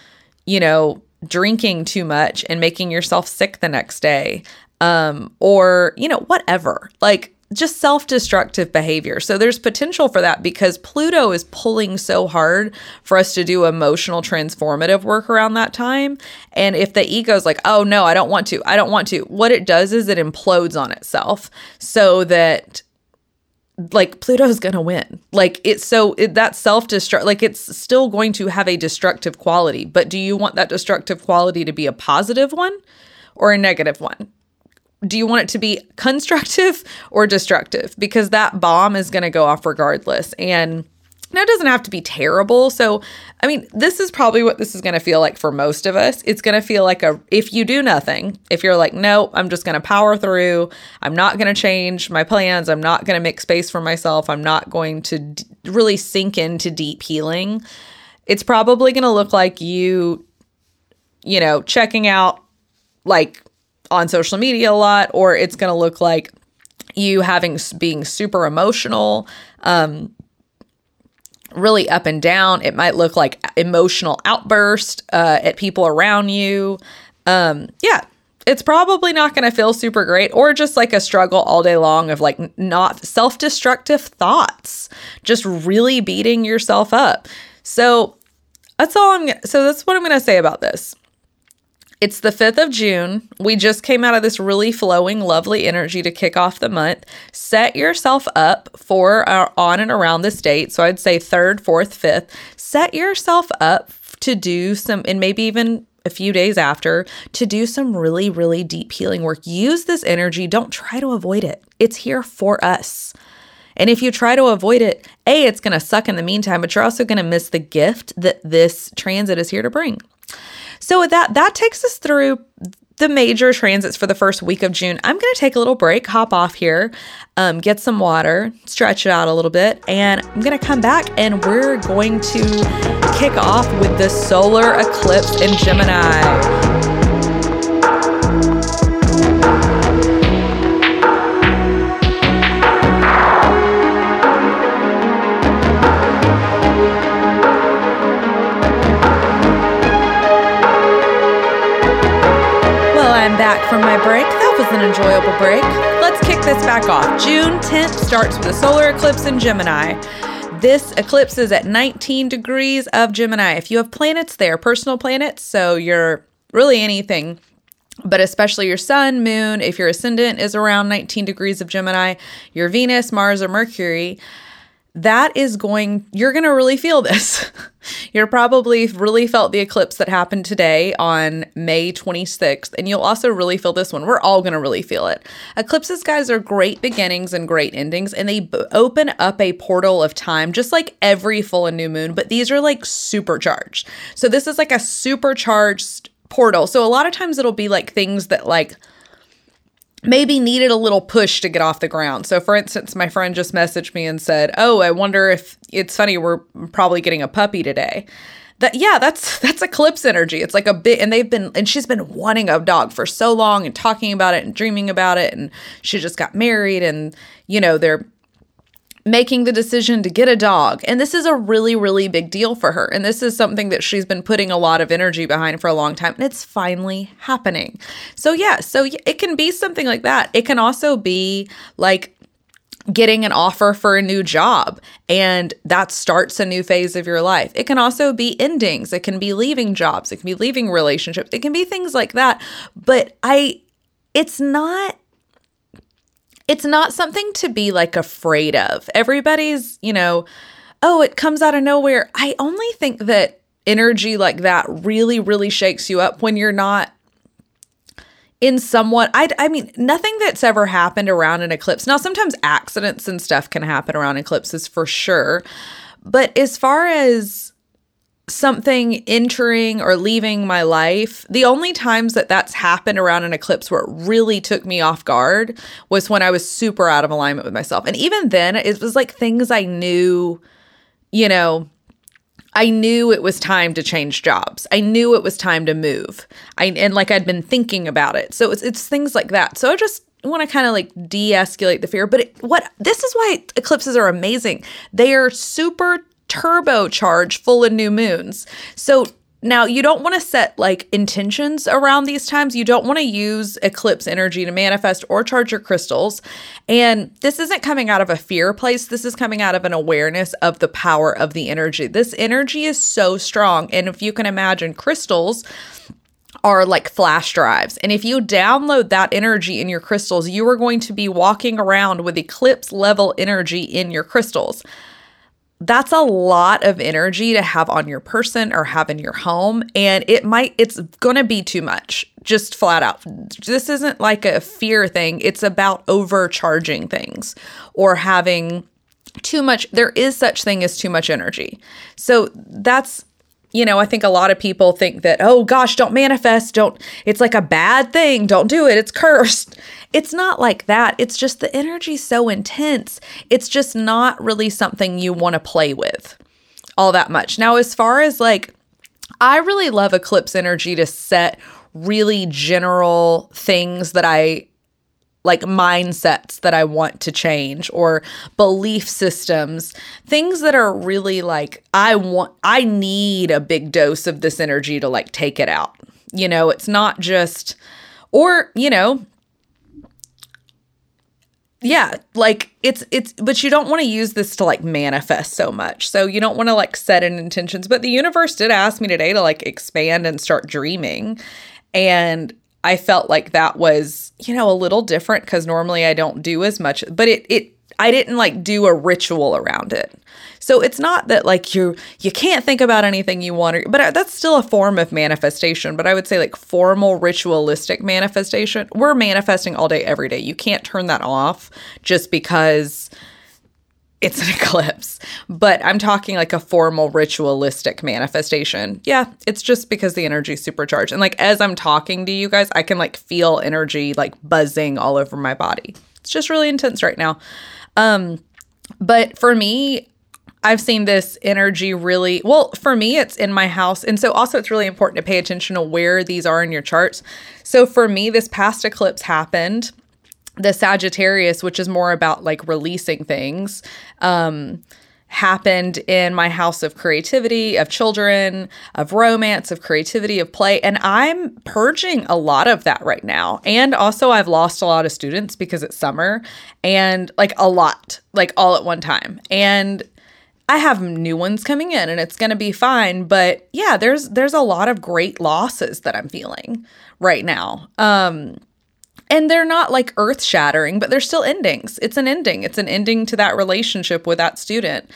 [SPEAKER 1] you know, drinking too much and making yourself sick the next day. Um or, you know, whatever. Like just self destructive behavior. So there's potential for that because Pluto is pulling so hard for us to do emotional transformative work around that time. And if the ego is like, oh no, I don't want to, I don't want to, what it does is it implodes on itself so that like Pluto's to win. Like it's so it, that self destruct like it's still going to have a destructive quality, but do you want that destructive quality to be a positive one or a negative one? Do you want it to be constructive or destructive? Because that bomb is going to go off regardless. And now it doesn't have to be terrible. So, I mean, this is probably what this is going to feel like for most of us. It's going to feel like a if you do nothing, if you're like, no, I'm just going to power through. I'm not going to change my plans. I'm not going to make space for myself. I'm not going to d- really sink into deep healing. It's probably going to look like you, you know, checking out like on social media a lot, or it's going to look like you having being super emotional, um, really up and down. It might look like emotional outburst uh, at people around you. Um, yeah, it's probably not going to feel super great or just like a struggle all day long of like not self destructive thoughts, just really beating yourself up. So that's all I'm, so that's what I'm going to say about this. It's the 5th of June. We just came out of this really flowing, lovely energy to kick off the month. Set yourself up for our on and around this date. So I'd say 3rd, 4th, 5th. Set yourself up to do some, and maybe even a few days after, to do some really, really deep healing work. Use this energy. Don't try to avoid it, it's here for us. And if you try to avoid it, A, it's going to suck in the meantime, but you're also going to miss the gift that this transit is here to bring. So that, that takes us through the major transits for the first week of June. I'm going to take a little break, hop off here, um, get some water, stretch it out a little bit, and I'm going to come back and we're going to kick off with the solar eclipse in Gemini. My break. That was an enjoyable break. Let's kick this back off. June 10th starts with a solar eclipse in Gemini. This eclipse is at 19 degrees of Gemini. If you have planets there, personal planets, so you're really anything, but especially your sun, moon, if your ascendant is around 19 degrees of Gemini, your Venus, Mars, or Mercury, that is going, you're going to really feel this. you're probably really felt the eclipse that happened today on May 26th, and you'll also really feel this one. We're all going to really feel it. Eclipses, guys, are great beginnings and great endings, and they b- open up a portal of time, just like every full and new moon, but these are like supercharged. So this is like a supercharged portal. So a lot of times it'll be like things that like, maybe needed a little push to get off the ground. So, for instance, my friend just messaged me and said, "Oh, I wonder if it's funny. We're probably getting a puppy today." That yeah, that's that's eclipse energy. It's like a bit, and they've been and she's been wanting a dog for so long and talking about it and dreaming about it, and she just got married, and you know they're making the decision to get a dog. And this is a really, really big deal for her. And this is something that she's been putting a lot of energy behind for a long time. And it's finally happening. So, yeah, so it can be something like that. It can also be like, getting an offer for a new job and that starts a new phase of your life. It can also be endings, it can be leaving jobs, it can be leaving relationships, it can be things like that. But I, it's not it's not something to be like afraid of. Everybody's, you know, oh, it comes out of nowhere. I only think that energy like that really, really shakes you up when you're not in somewhat I I mean nothing that's ever happened around an eclipse. Now sometimes accidents and stuff can happen around eclipses for sure. But as far as something entering or leaving my life, the only times that that's happened around an eclipse where it really took me off guard was when I was super out of alignment with myself. And even then, it was like things I knew, you know, I knew it was time to change jobs. I knew it was time to move. I and like I'd been thinking about it. So it's it's things like that. So I just want to kind of like de-escalate the fear. But it, what this is why eclipses are amazing. They are super turbocharge full of new moons. So now you don't want to set like intentions around these times. You don't want to use eclipse energy to manifest or charge your crystals. And this isn't coming out of a fear place. This is coming out of an awareness of the power of the energy. This energy is so strong. And if you can imagine crystals, are like flash drives. And if you download that energy in your crystals, you are going to be walking around with eclipse level energy in your crystals that's a lot of energy to have on your person or have in your home. And it might it's going to be too much just flat out. This isn't like a fear thing. It's about overcharging things or having too much there is such thing as too much energy. So that's you know, I think a lot of people think that, oh gosh, don't manifest, don't, it's like a bad thing, don't do it, it's cursed. It's not like that. It's just the energy's so intense. It's just not really something you want to play with all that much. Now, as far as like, I really love eclipse energy to set really general things that I like mindsets that I want to change or belief systems, things that are really like, I want, I need a big dose of this energy to like take it out. You know, it's not just, or, you know, yeah, like it's it's but you don't want to use this to like manifest so much. So you don't want to like set in intentions, but the universe did ask me today to like expand and start dreaming. And I felt like that was, you know, a little different because normally I don't do as much, but it, it, I didn't like do a ritual around it. So it's not that like you you can't think about anything you want, but uh, that's still a form of manifestation. But I would say like formal ritualistic manifestation. We're manifesting all day, every day. You can't turn that off just because it's an eclipse, but I'm talking like a formal ritualistic manifestation. Yeah, it's just because the energy's supercharged. And like as I'm talking to you guys, I can like feel energy like buzzing all over my body. It's just really intense right now. Um but for me, I've seen this energy really well. For me, it's in my house. And so, also, it's really important to pay attention to where these are in your charts. So, for me, this past eclipse happened the Sagittarius, which is more about like releasing things, um, happened in my house of creativity, of children, of romance, of creativity, of play. And I'm purging a lot of that right now. And also, I've lost a lot of students because it's summer and like a lot, like all at one time. And I have new ones coming in and it's going to be fine, but yeah, there's there's a lot of great losses that I'm feeling right now. Um and they're not like earth shattering, but they're still endings. It's an ending. It's an ending to that relationship with that student.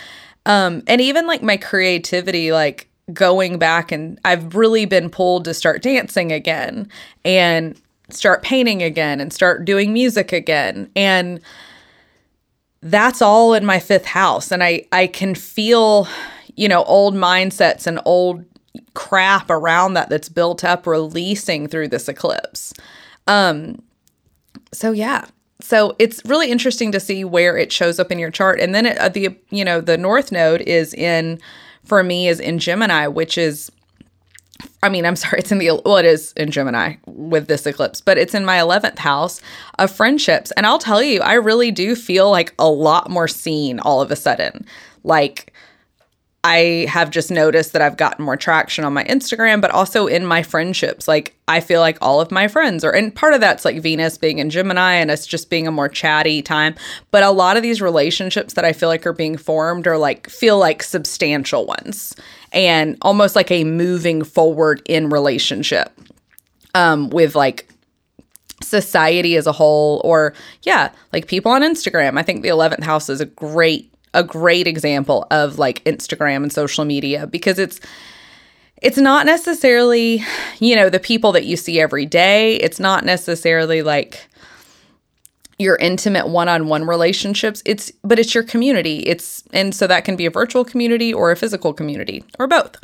[SPEAKER 1] Um, and even like my creativity, like going back and I've really been pulled to start dancing again and start painting again and start doing music again. And that's all in my fifth house. And I, I can feel, you know, old mindsets and old crap around that that's built up releasing through this eclipse. Um, so yeah, so it's really interesting to see where it shows up in your chart. And then it, uh, the you know the north node is in for me is in gemini which is i mean i'm sorry it's in the well it is in gemini with this eclipse but it's in my 11th house of friendships. And i'll tell you i really do feel like a lot more seen all of a sudden. Like I have just noticed that I've gotten more traction on my Instagram, but also in my friendships. Like, I feel like all of my friends are, and part of that's like Venus being in Gemini and us just being a more chatty time. But a lot of these relationships that I feel like are being formed are like, feel like substantial ones and almost like a moving forward in relationship um, with like society as a whole or yeah like people on instagram i think the 11th house is a great a great example of like Instagram and social media because it's it's not necessarily, you know, the people that you see every day. It's not necessarily like your intimate one-on-one relationships. It's but it's your community. It's and so that can be a virtual community or a physical community or both.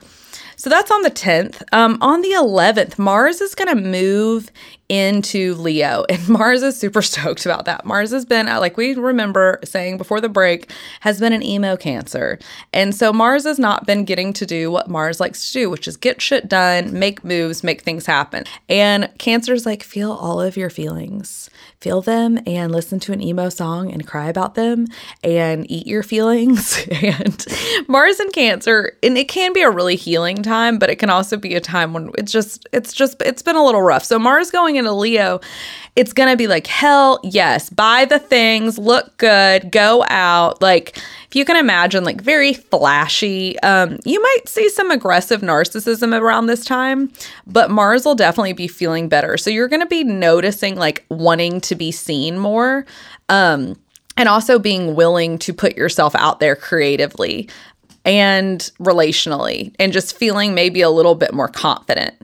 [SPEAKER 1] So that's on the 10th. Um, on the 11th, Mars is going to move into Leo. And Mars is super stoked about that. Mars has been, uh, like we remember saying before the break, has been an emo cancer. And so Mars has not been getting to do what Mars likes to do, which is get shit done, make moves, make things happen. And Cancer's like, feel all of your feelings, feel them and listen to an emo song and cry about them and eat your feelings. and Mars and Cancer, and it can be a really healing time, but it can also be a time when it's just, it's just, it's been a little rough. So Mars going into Leo, it's going to be like, hell yes, buy the things, look good, go out. Like, if you can imagine, like very flashy, um, you might see some aggressive narcissism around this time, but Mars will definitely be feeling better. So you're going to be noticing like wanting to be seen more. Um, and also being willing to put yourself out there creatively and relationally and just feeling maybe a little bit more confident.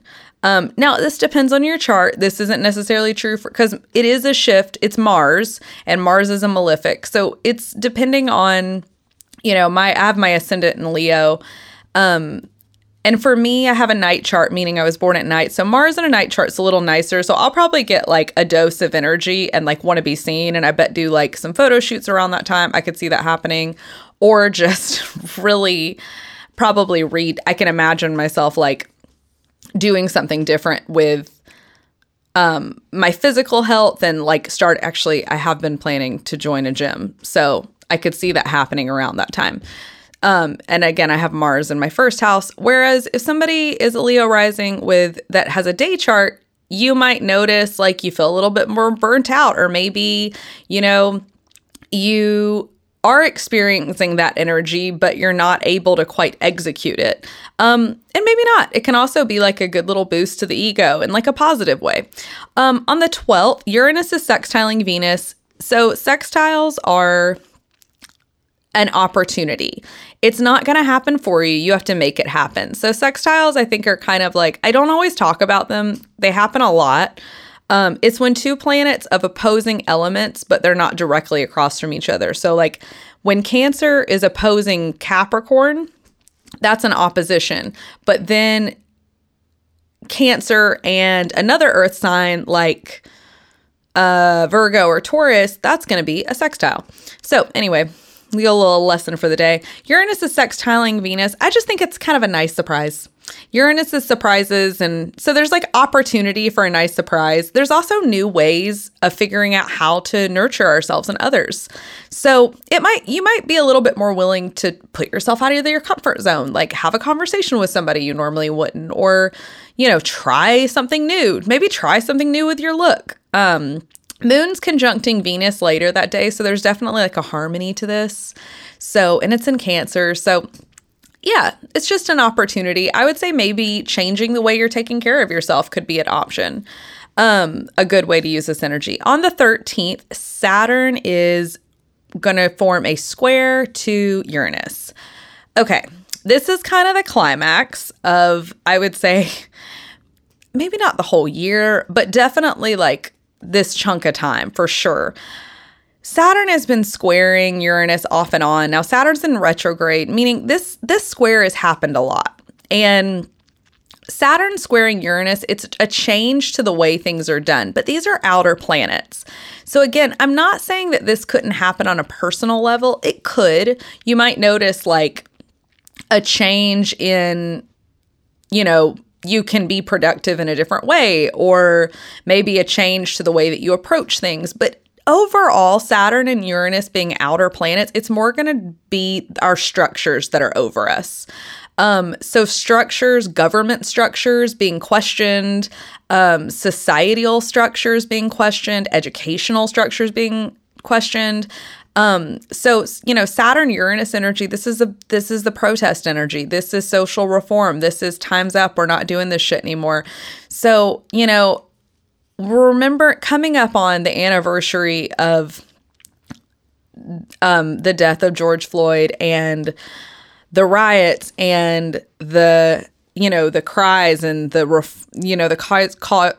[SPEAKER 1] Um, now, this depends on your chart. This isn't necessarily true because it is a shift. It's Mars, and Mars is a malefic. So it's depending on, you know, my I have my ascendant in Leo. Um, and for me, I have a night chart, meaning I was born at night. So Mars in a night chart is a little nicer. So I'll probably get like a dose of energy and like want to be seen. And I bet do like some photo shoots around that time. I could see that happening. Or just really probably read. I can imagine myself like doing something different with um my physical health and like start actually I have been planning to join a gym. So I could see that happening around that time. Um, and again, I have Mars in my first house. Whereas if somebody is a Leo rising with that has a day chart, you might notice like you feel a little bit more burnt out, or maybe, you know, you are experiencing that energy, but you're not able to quite execute it. Um, and maybe not. It can also be like a good little boost to the ego in like a positive way. Um, on the 12th, Uranus is sextiling Venus. So sextiles are an opportunity. It's not going to happen for you. You have to make it happen. So sextiles, I think, are kind of like, I don't always talk about them. They happen a lot. Um, it's when two planets of opposing elements, but they're not directly across from each other. So, like when Cancer is opposing Capricorn, that's an opposition. But then Cancer and another Earth sign like uh, Virgo or Taurus, that's going to be a sextile. So, anyway, a little lesson for the day. Uranus is sextiling Venus. I just think it's kind of a nice surprise. Uranus is surprises, and so there's like opportunity for a nice surprise. There's also new ways of figuring out how to nurture ourselves and others. So it might you might be a little bit more willing to put yourself out of your comfort zone, like have a conversation with somebody you normally wouldn't, or you know, try something new. Maybe try something new with your look. Um, Moon's conjuncting Venus later that day, so there's definitely like a harmony to this. So, and it's in Cancer. So, yeah, it's just an opportunity. I would say maybe changing the way you're taking care of yourself could be an option. um, a good way to use this energy. On the 13th, Saturn is going to form a square to Uranus. Okay, this is kind of the climax of, I would say, maybe not the whole year, but definitely like this chunk of time for sure. Saturn has been squaring Uranus off and on. Now Saturn's in retrograde, meaning this this square has happened a lot. And Saturn squaring Uranus, it's a change to the way things are done, but these are outer planets. So, again, I'm not saying that this couldn't happen on a personal level. It could. You might notice like a change in, you know, you can be productive in a different way, or maybe a change to the way that you approach things. But overall, Saturn and Uranus being outer planets, it's more going to be our structures that are over us. Um, so structures, government structures being questioned, um, societal structures being questioned, educational structures being questioned. Um, so you know, Saturn Uranus energy, this is a this is the protest energy. This is social reform. This is time's up. We're not doing this shit anymore. So, you know, remember coming up on the anniversary of um the death of George Floyd and the riots and the you know the cries and the ref, you know the cause call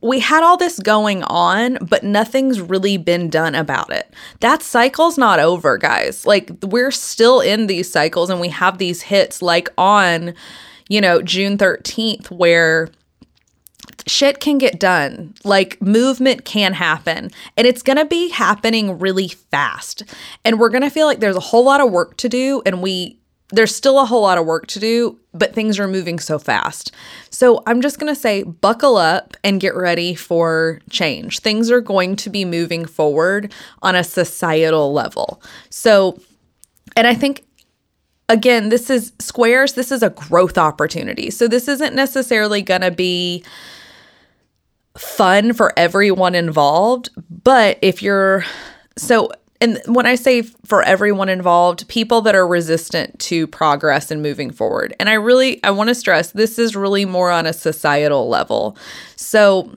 [SPEAKER 1] we had all this going on, but nothing's really been done about it. That cycle's not over, guys. Like, we're still in these cycles and we have these hits, like on, you know, June 13th, where shit can get done. Like, movement can happen, and it's gonna be happening really fast. And we're gonna feel like there's a whole lot of work to do, and we there's still a whole lot of work to do, but things are moving so fast. So I'm just going to say, buckle up and get ready for change. Things are going to be moving forward on a societal level. So, and I think again, this is squares, this is a growth opportunity. So this isn't necessarily going to be fun for everyone involved, but if you're so and when I say for everyone involved, people that are resistant to progress and moving forward. And I really I want to stress this is really more on a societal level. So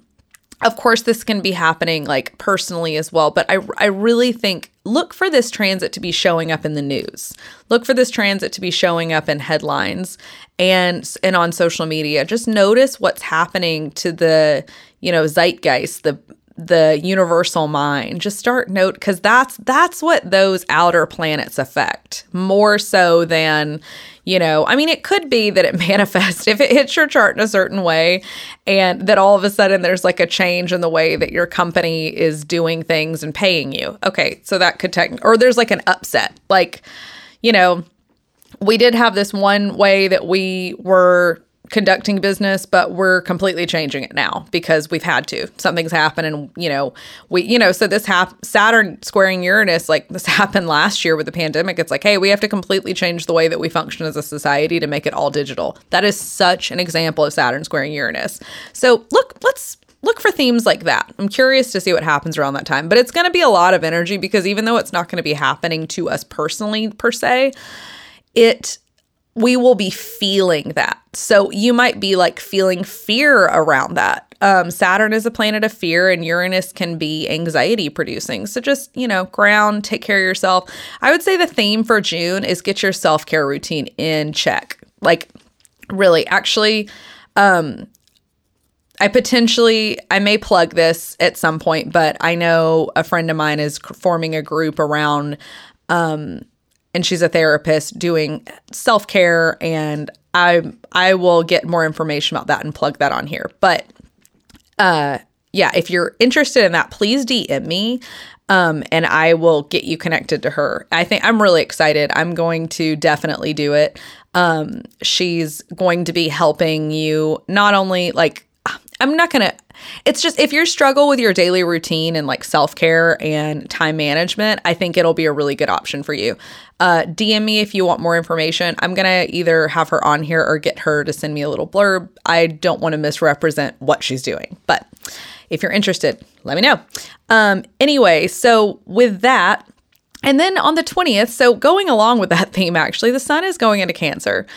[SPEAKER 1] of course this can be happening like personally as well, but I I really think look for this transit to be showing up in the news. Look for this transit to be showing up in headlines and and on social media. Just notice what's happening to the, you know, zeitgeist, the the universal mind. Just start note because that's that's what those outer planets affect more so than you know i mean it could be that it manifests if it hits your chart in a certain way and that all of a sudden there's like a change in the way that your company is doing things and paying you. Okay so that could take or there's like an upset. Like you know we did have this one way that we were conducting business, but we're completely changing it now because we've had to. Something's happened, and you know, we, you know, so this hap- Saturn squaring Uranus, like this happened last year with the pandemic. It's like, hey, we have to completely change the way that we function as a society to make it all digital. That is such an example of Saturn squaring Uranus. So look, let's look for themes like that. I'm curious to see what happens around that time, but it's going to be a lot of energy because even though it's not going to be happening to us personally per se, it we will be feeling that. So you might be like feeling fear around that. Um, Saturn is a planet of fear, and Uranus can be anxiety producing. So just, you know, ground, take care of yourself. I would say the theme for June is get your self care routine in check. Like, really, actually, um, I potentially I may plug this at some point, but I know a friend of mine is forming a group around um and she's a therapist doing self-care and I I will get more information about that and plug that on here. But uh yeah, if you're interested in that, please DM me um, and I will get you connected to her. I think I'm really excited. I'm going to definitely do it. Um, she's going to be helping you not only like I'm not going to it's just if you struggle with your daily routine and like self care and time management, I think it'll be a really good option for you. Uh, DM me if you want more information. I'm going to either have her on here or get her to send me a little blurb. I don't want to misrepresent what she's doing, but if you're interested, let me know. Um, anyway, so with that, and then on the 20th, so going along with that theme, actually, the sun is going into Cancer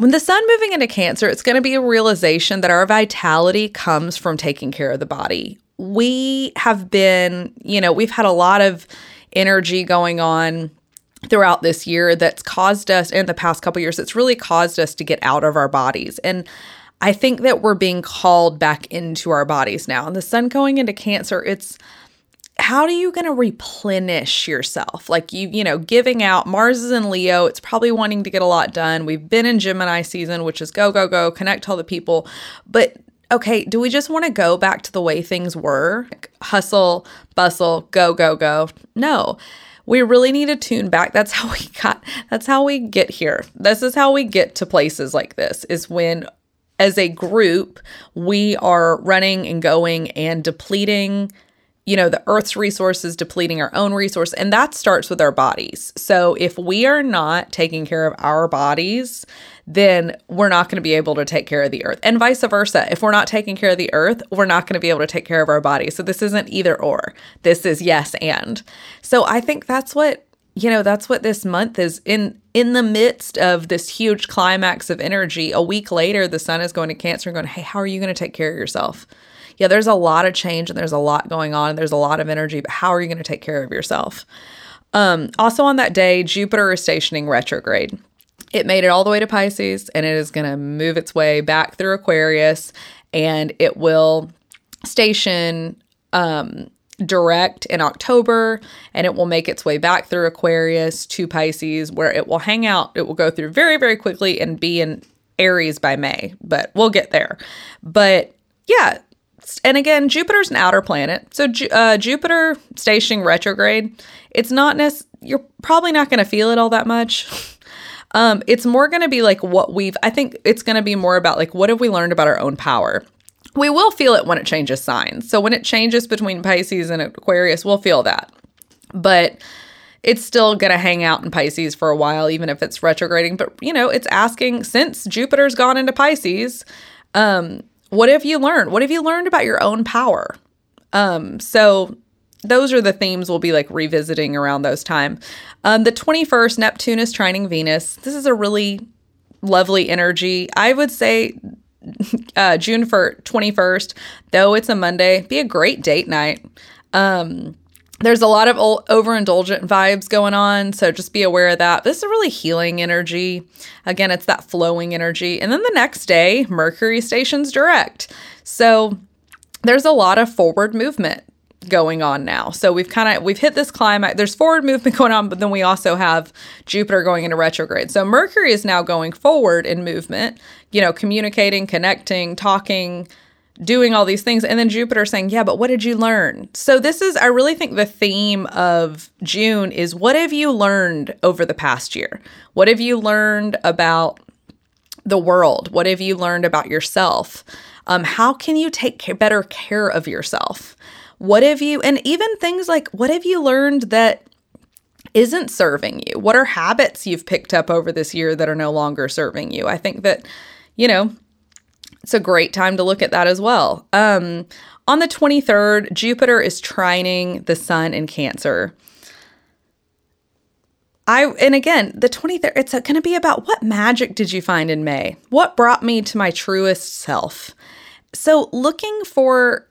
[SPEAKER 1] when the sun moving into Cancer, it's going to be a realization that our vitality comes from taking care of the body. We have been, you know, we've had a lot of energy going on throughout this year that's caused us in the past couple years it's really caused us to get out of our bodies and i think that we're being called back into our bodies now and the sun going into cancer it's how are you going to replenish yourself? Like you you know giving out mars is in leo it's probably wanting to get a lot done. We've been in gemini season which is go go go connect all the people. But okay do we just want to go back to the way things were? Hustle bustle go go go. No. We really need to tune back. That's how we got, that's how we get here. This is how we get to places like this is when as a group, we are running and going and depleting you know, the earth's resources, depleting our own resource. And that starts with our bodies. So if we are not taking care of our bodies, then we're not going to be able to take care of the earth. And vice versa. If we're not taking care of the earth, we're not going to be able to take care of our bodies. So this isn't either or. This is yes and. So I think that's what you know that's what this month is in in the midst of this huge climax of energy a week later the sun is going to cancer and going hey how are you going to take care of yourself yeah, there's a lot of change and there's a lot going on and there's a lot of energy, but how are you going to take care of yourself? Um, also, on that day, Jupiter is stationing retrograde. It made it all the way to Pisces and it is going to move its way back through Aquarius and it will station um, direct in October and it will make its way back through Aquarius to Pisces where it will hang out. It will go through very, very quickly and be in Aries by May, but we'll get there. But yeah, and again, Jupiter's an outer planet. So uh, Jupiter stationing retrograde, it's not you're probably not going to feel it all that much. Um, it's more going to be like what we've, I think it's going to be more about like what have we learned about our own power. We will feel it when it changes signs. So when it changes between Pisces and Aquarius, we'll feel that. But it's still going to hang out in Pisces for a while, even if it's retrograding. But, you know, it's asking since Jupiter's gone into Pisces, um, what have you learned? What have you learned about your own power? Um, so those are the themes we'll be like revisiting around those time. Um, the 21st, Neptune is trining Venus. This is a really lovely energy. I would say uh, June for 21st, though it's a Monday, be a great date night. Um, there's a lot of overindulgent vibes going on, so just be aware of that. This is a really healing energy. Again, it's that flowing energy. And then the next day, Mercury stations direct. So there's a lot of forward movement going on now. So we've kind of we've hit this climate. There's forward movement going on, but then we also have Jupiter going into retrograde. So Mercury is now going forward in movement, you know, communicating, connecting, talking, doing all these things. And then Jupiter saying, Yeah, but what did you learn? So, this is, I really think the theme of June is what have you learned over the past year? What have you learned about the world? What have you learned about yourself? Um, how can you take better care of yourself? What have you, and even things like, what have you learned that isn't serving you? What are habits you've picked up over this year that are no longer serving you? I think that, you know, it's a great time to look at that as well. Um, on the 23rd, Jupiter is trining the sun in Cancer. I and again, the 23rd, it's going to be about what magic did you find in May? What brought me to my truest self? So, looking for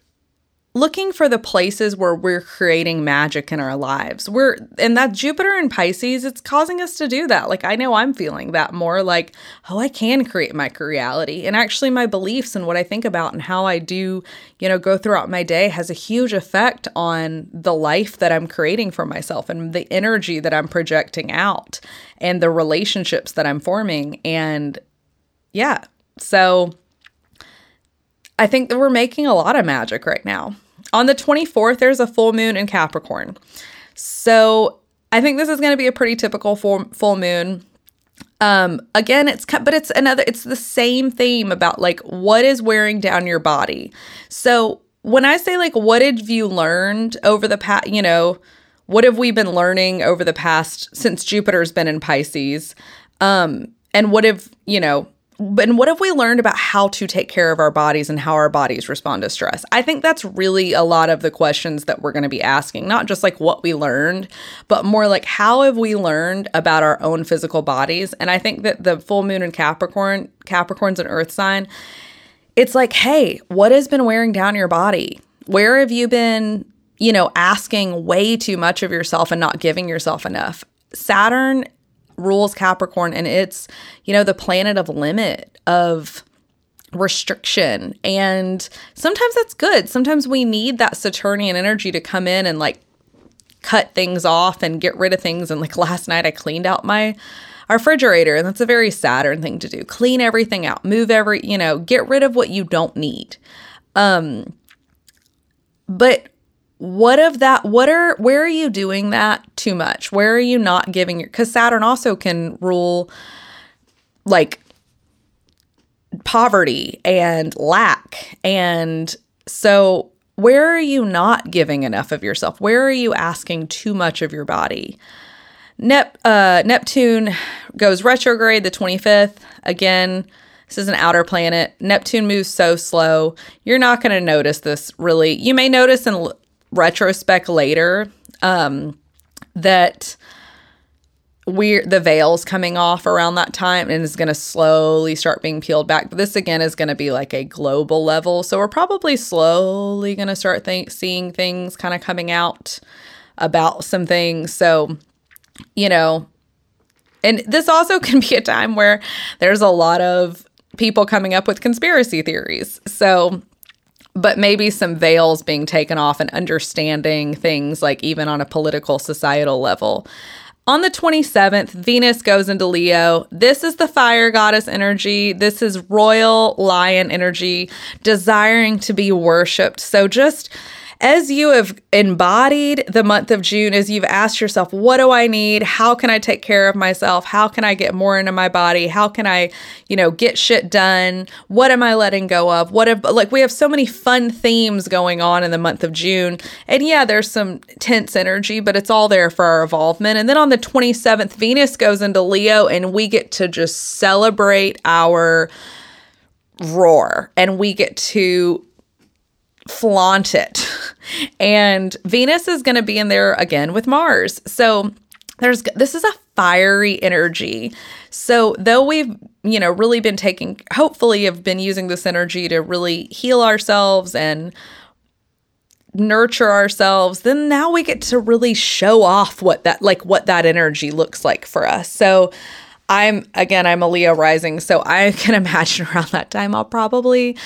[SPEAKER 1] looking for the places where we're creating magic in our lives. We're and that Jupiter and Pisces, it's causing us to do that. Like I know I'm feeling that more like, oh, I can create my reality. And actually my beliefs and what I think about and how I do, you know, go throughout my day has a huge effect on the life that I'm creating for myself and the energy that I'm projecting out and the relationships that I'm forming and yeah. So I think that we're making a lot of magic right now. On the 24th, there's a full moon in Capricorn. So I think this is going to be a pretty typical full, full moon. Um, again, it's but it's another, it's the same theme about like what is wearing down your body. So when I say like, what have you learned over the past, you know, what have we been learning over the past since Jupiter's been in Pisces? Um, and what have, you know, and what have we learned about how to take care of our bodies and how our bodies respond to stress? I think that's really a lot of the questions that we're going to be asking, not just like what we learned, but more like how have we learned about our own physical bodies? And I think that the full moon in Capricorn, Capricorn's an earth sign, it's like, hey, what has been wearing down your body? Where have you been, you know, asking way too much of yourself and not giving yourself enough? Saturn rules Capricorn and it's, you know, the planet of limit, of restriction. And sometimes that's good. Sometimes we need that Saturnian energy to come in and like cut things off and get rid of things. And like last night, I cleaned out my our refrigerator, and that's a very Saturn thing to do. Clean everything out, move every, you know, get rid of what you don't need. Um, but what of that what are where are you doing that too much where are you not giving your because saturn also can rule like poverty and lack and so where are you not giving enough of yourself where are you asking too much of your body Nep- uh, neptune goes retrograde the 25th again this is an outer planet. Neptune moves so slow. You're not going to notice this really. You may notice in retrospect later um, that we're the veil's coming off around that time and is going to slowly start being peeled back. But this again is going to be like a global level, so we're probably slowly going to start th- seeing things kind of coming out about some things. So, you know, and this also can be a time where there's a lot of people coming up with conspiracy theories. So but maybe some veils being taken off and understanding things like even on a political societal level. On the 27th, Venus goes into Leo. This is the fire goddess energy. This is royal lion energy, desiring to be worshiped. So just as you have embodied the month of June, as you've asked yourself, what do I need? How can I take care of myself? How can I get more into my body? How can I, you know, get shit done? What am I letting go of? What if, like, we have so many fun themes going on in the month of June. And yeah, there's some tense energy, but it's all there for our involvement. And then on the 27th, Venus goes into Leo, and we get to just celebrate our roar and we get to flaunt it. And Venus is going to be in there again with Mars. So there's this is a fiery energy. So though we've, you know, really been taking hopefully have been using this energy to really heal ourselves and nurture ourselves, then now we get to really show off what that like what that energy looks like for us. So I'm again, I'm a Leo rising, so I can imagine around that time I'll probably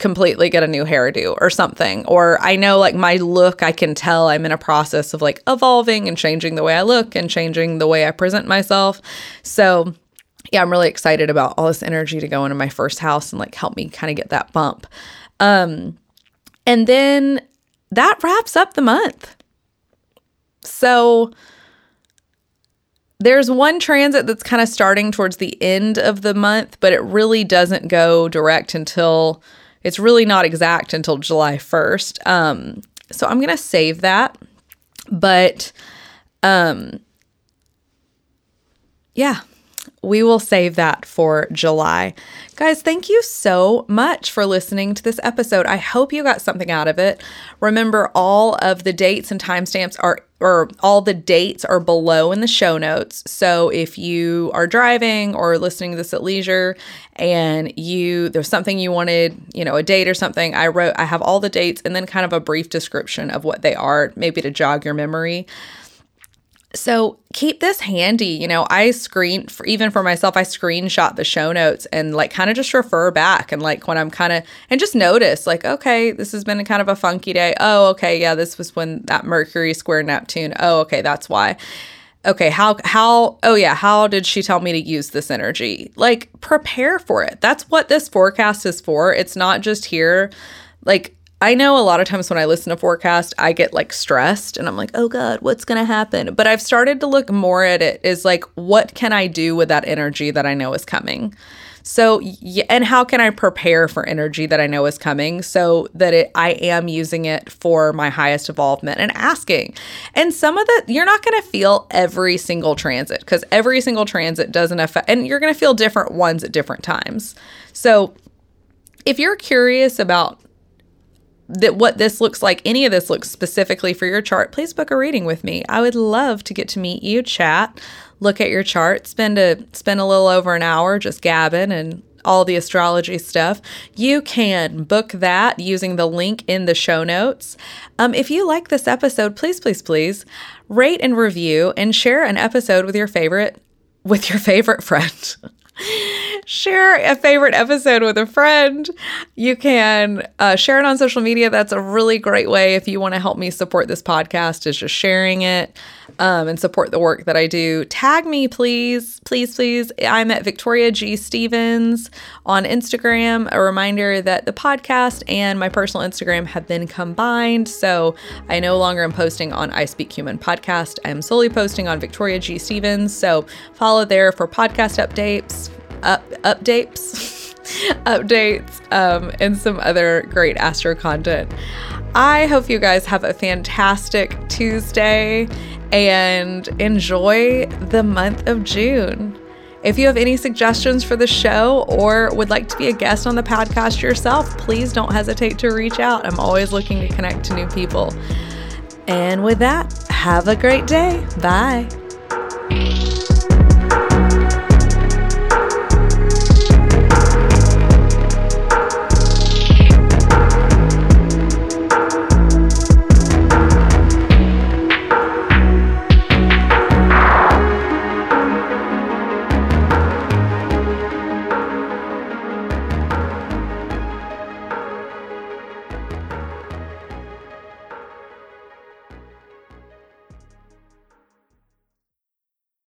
[SPEAKER 1] completely get a new hairdo or something. Or I know like my look, I can tell I'm in a process of like evolving and changing the way I look and changing the way I present myself. So, yeah, I'm really excited about all this energy to go into my first house and like help me kind of get that bump. Um and then that wraps up the month. So, there's one transit that's kind of starting towards the end of the month, but it really doesn't go direct until it's really not exact until July 1st. Um, so I'm going to save that. But um, yeah, we will save that for July. Guys, thank you so much for listening to this episode. I hope you got something out of it. Remember, all of the dates and timestamps are, or all the dates are below in the show notes. So if you are driving or listening to this at leisure and you, there's something you wanted, you know, a date or something, I wrote, I have all the dates and then kind of a brief description of what they are, maybe to jog your memory. So keep this handy. You know, I screen for even for myself, I screenshot the show notes and like kind of just refer back and like when I'm kind of and just notice like, okay, this has been kind of a funky day. Oh, okay, yeah, this was when that Mercury square Neptune. Oh, okay, that's why. Okay, how how oh yeah, how did she tell me to use this energy? Like prepare for it. That's what this forecast is for. It's not just here like I know a lot of times when I listen to forecast, I get like stressed and I'm like, oh God, what's going to happen? But I've started to look more at it as like, what can I do with that energy that I know is coming? So, and how can I prepare for energy that I know is coming so that it, I am using it for my highest involvement and asking. And some of the, you're not going to feel every single transit because every single transit doesn't affect, and you're going to feel different ones at different times. So, if you're curious about that what this looks like, any of this looks specifically for your chart, please book a reading with me. I would love to get to meet you, chat, look at your chart, spend a spend a little over an hour just gabbing and all the astrology stuff. You can book that using the link in the show notes. Um, if you like this episode, please, please, please rate and review and share an episode with your favorite with your favorite friend. share a favorite episode with a friend. You can uh, share it on social media. That's a really great way if you want to help me support this podcast, is just sharing it um, and support the work that I do. Tag me, please, please, please. I'm at Victoria G. Stevens on Instagram. A reminder that the podcast and my personal Instagram have been combined. So I no longer am posting on I Speak Human podcast. I'm solely posting on Victoria G. Stevens. So follow there for podcast updates, up updates, updates, um, and some other great astro content. I hope you guys have a fantastic Tuesday and enjoy the month of June. If you have any suggestions for the show or would like to be a guest on the podcast yourself, please don't hesitate to reach out. I'm always looking to connect to new people. And with that, have a great day. Bye.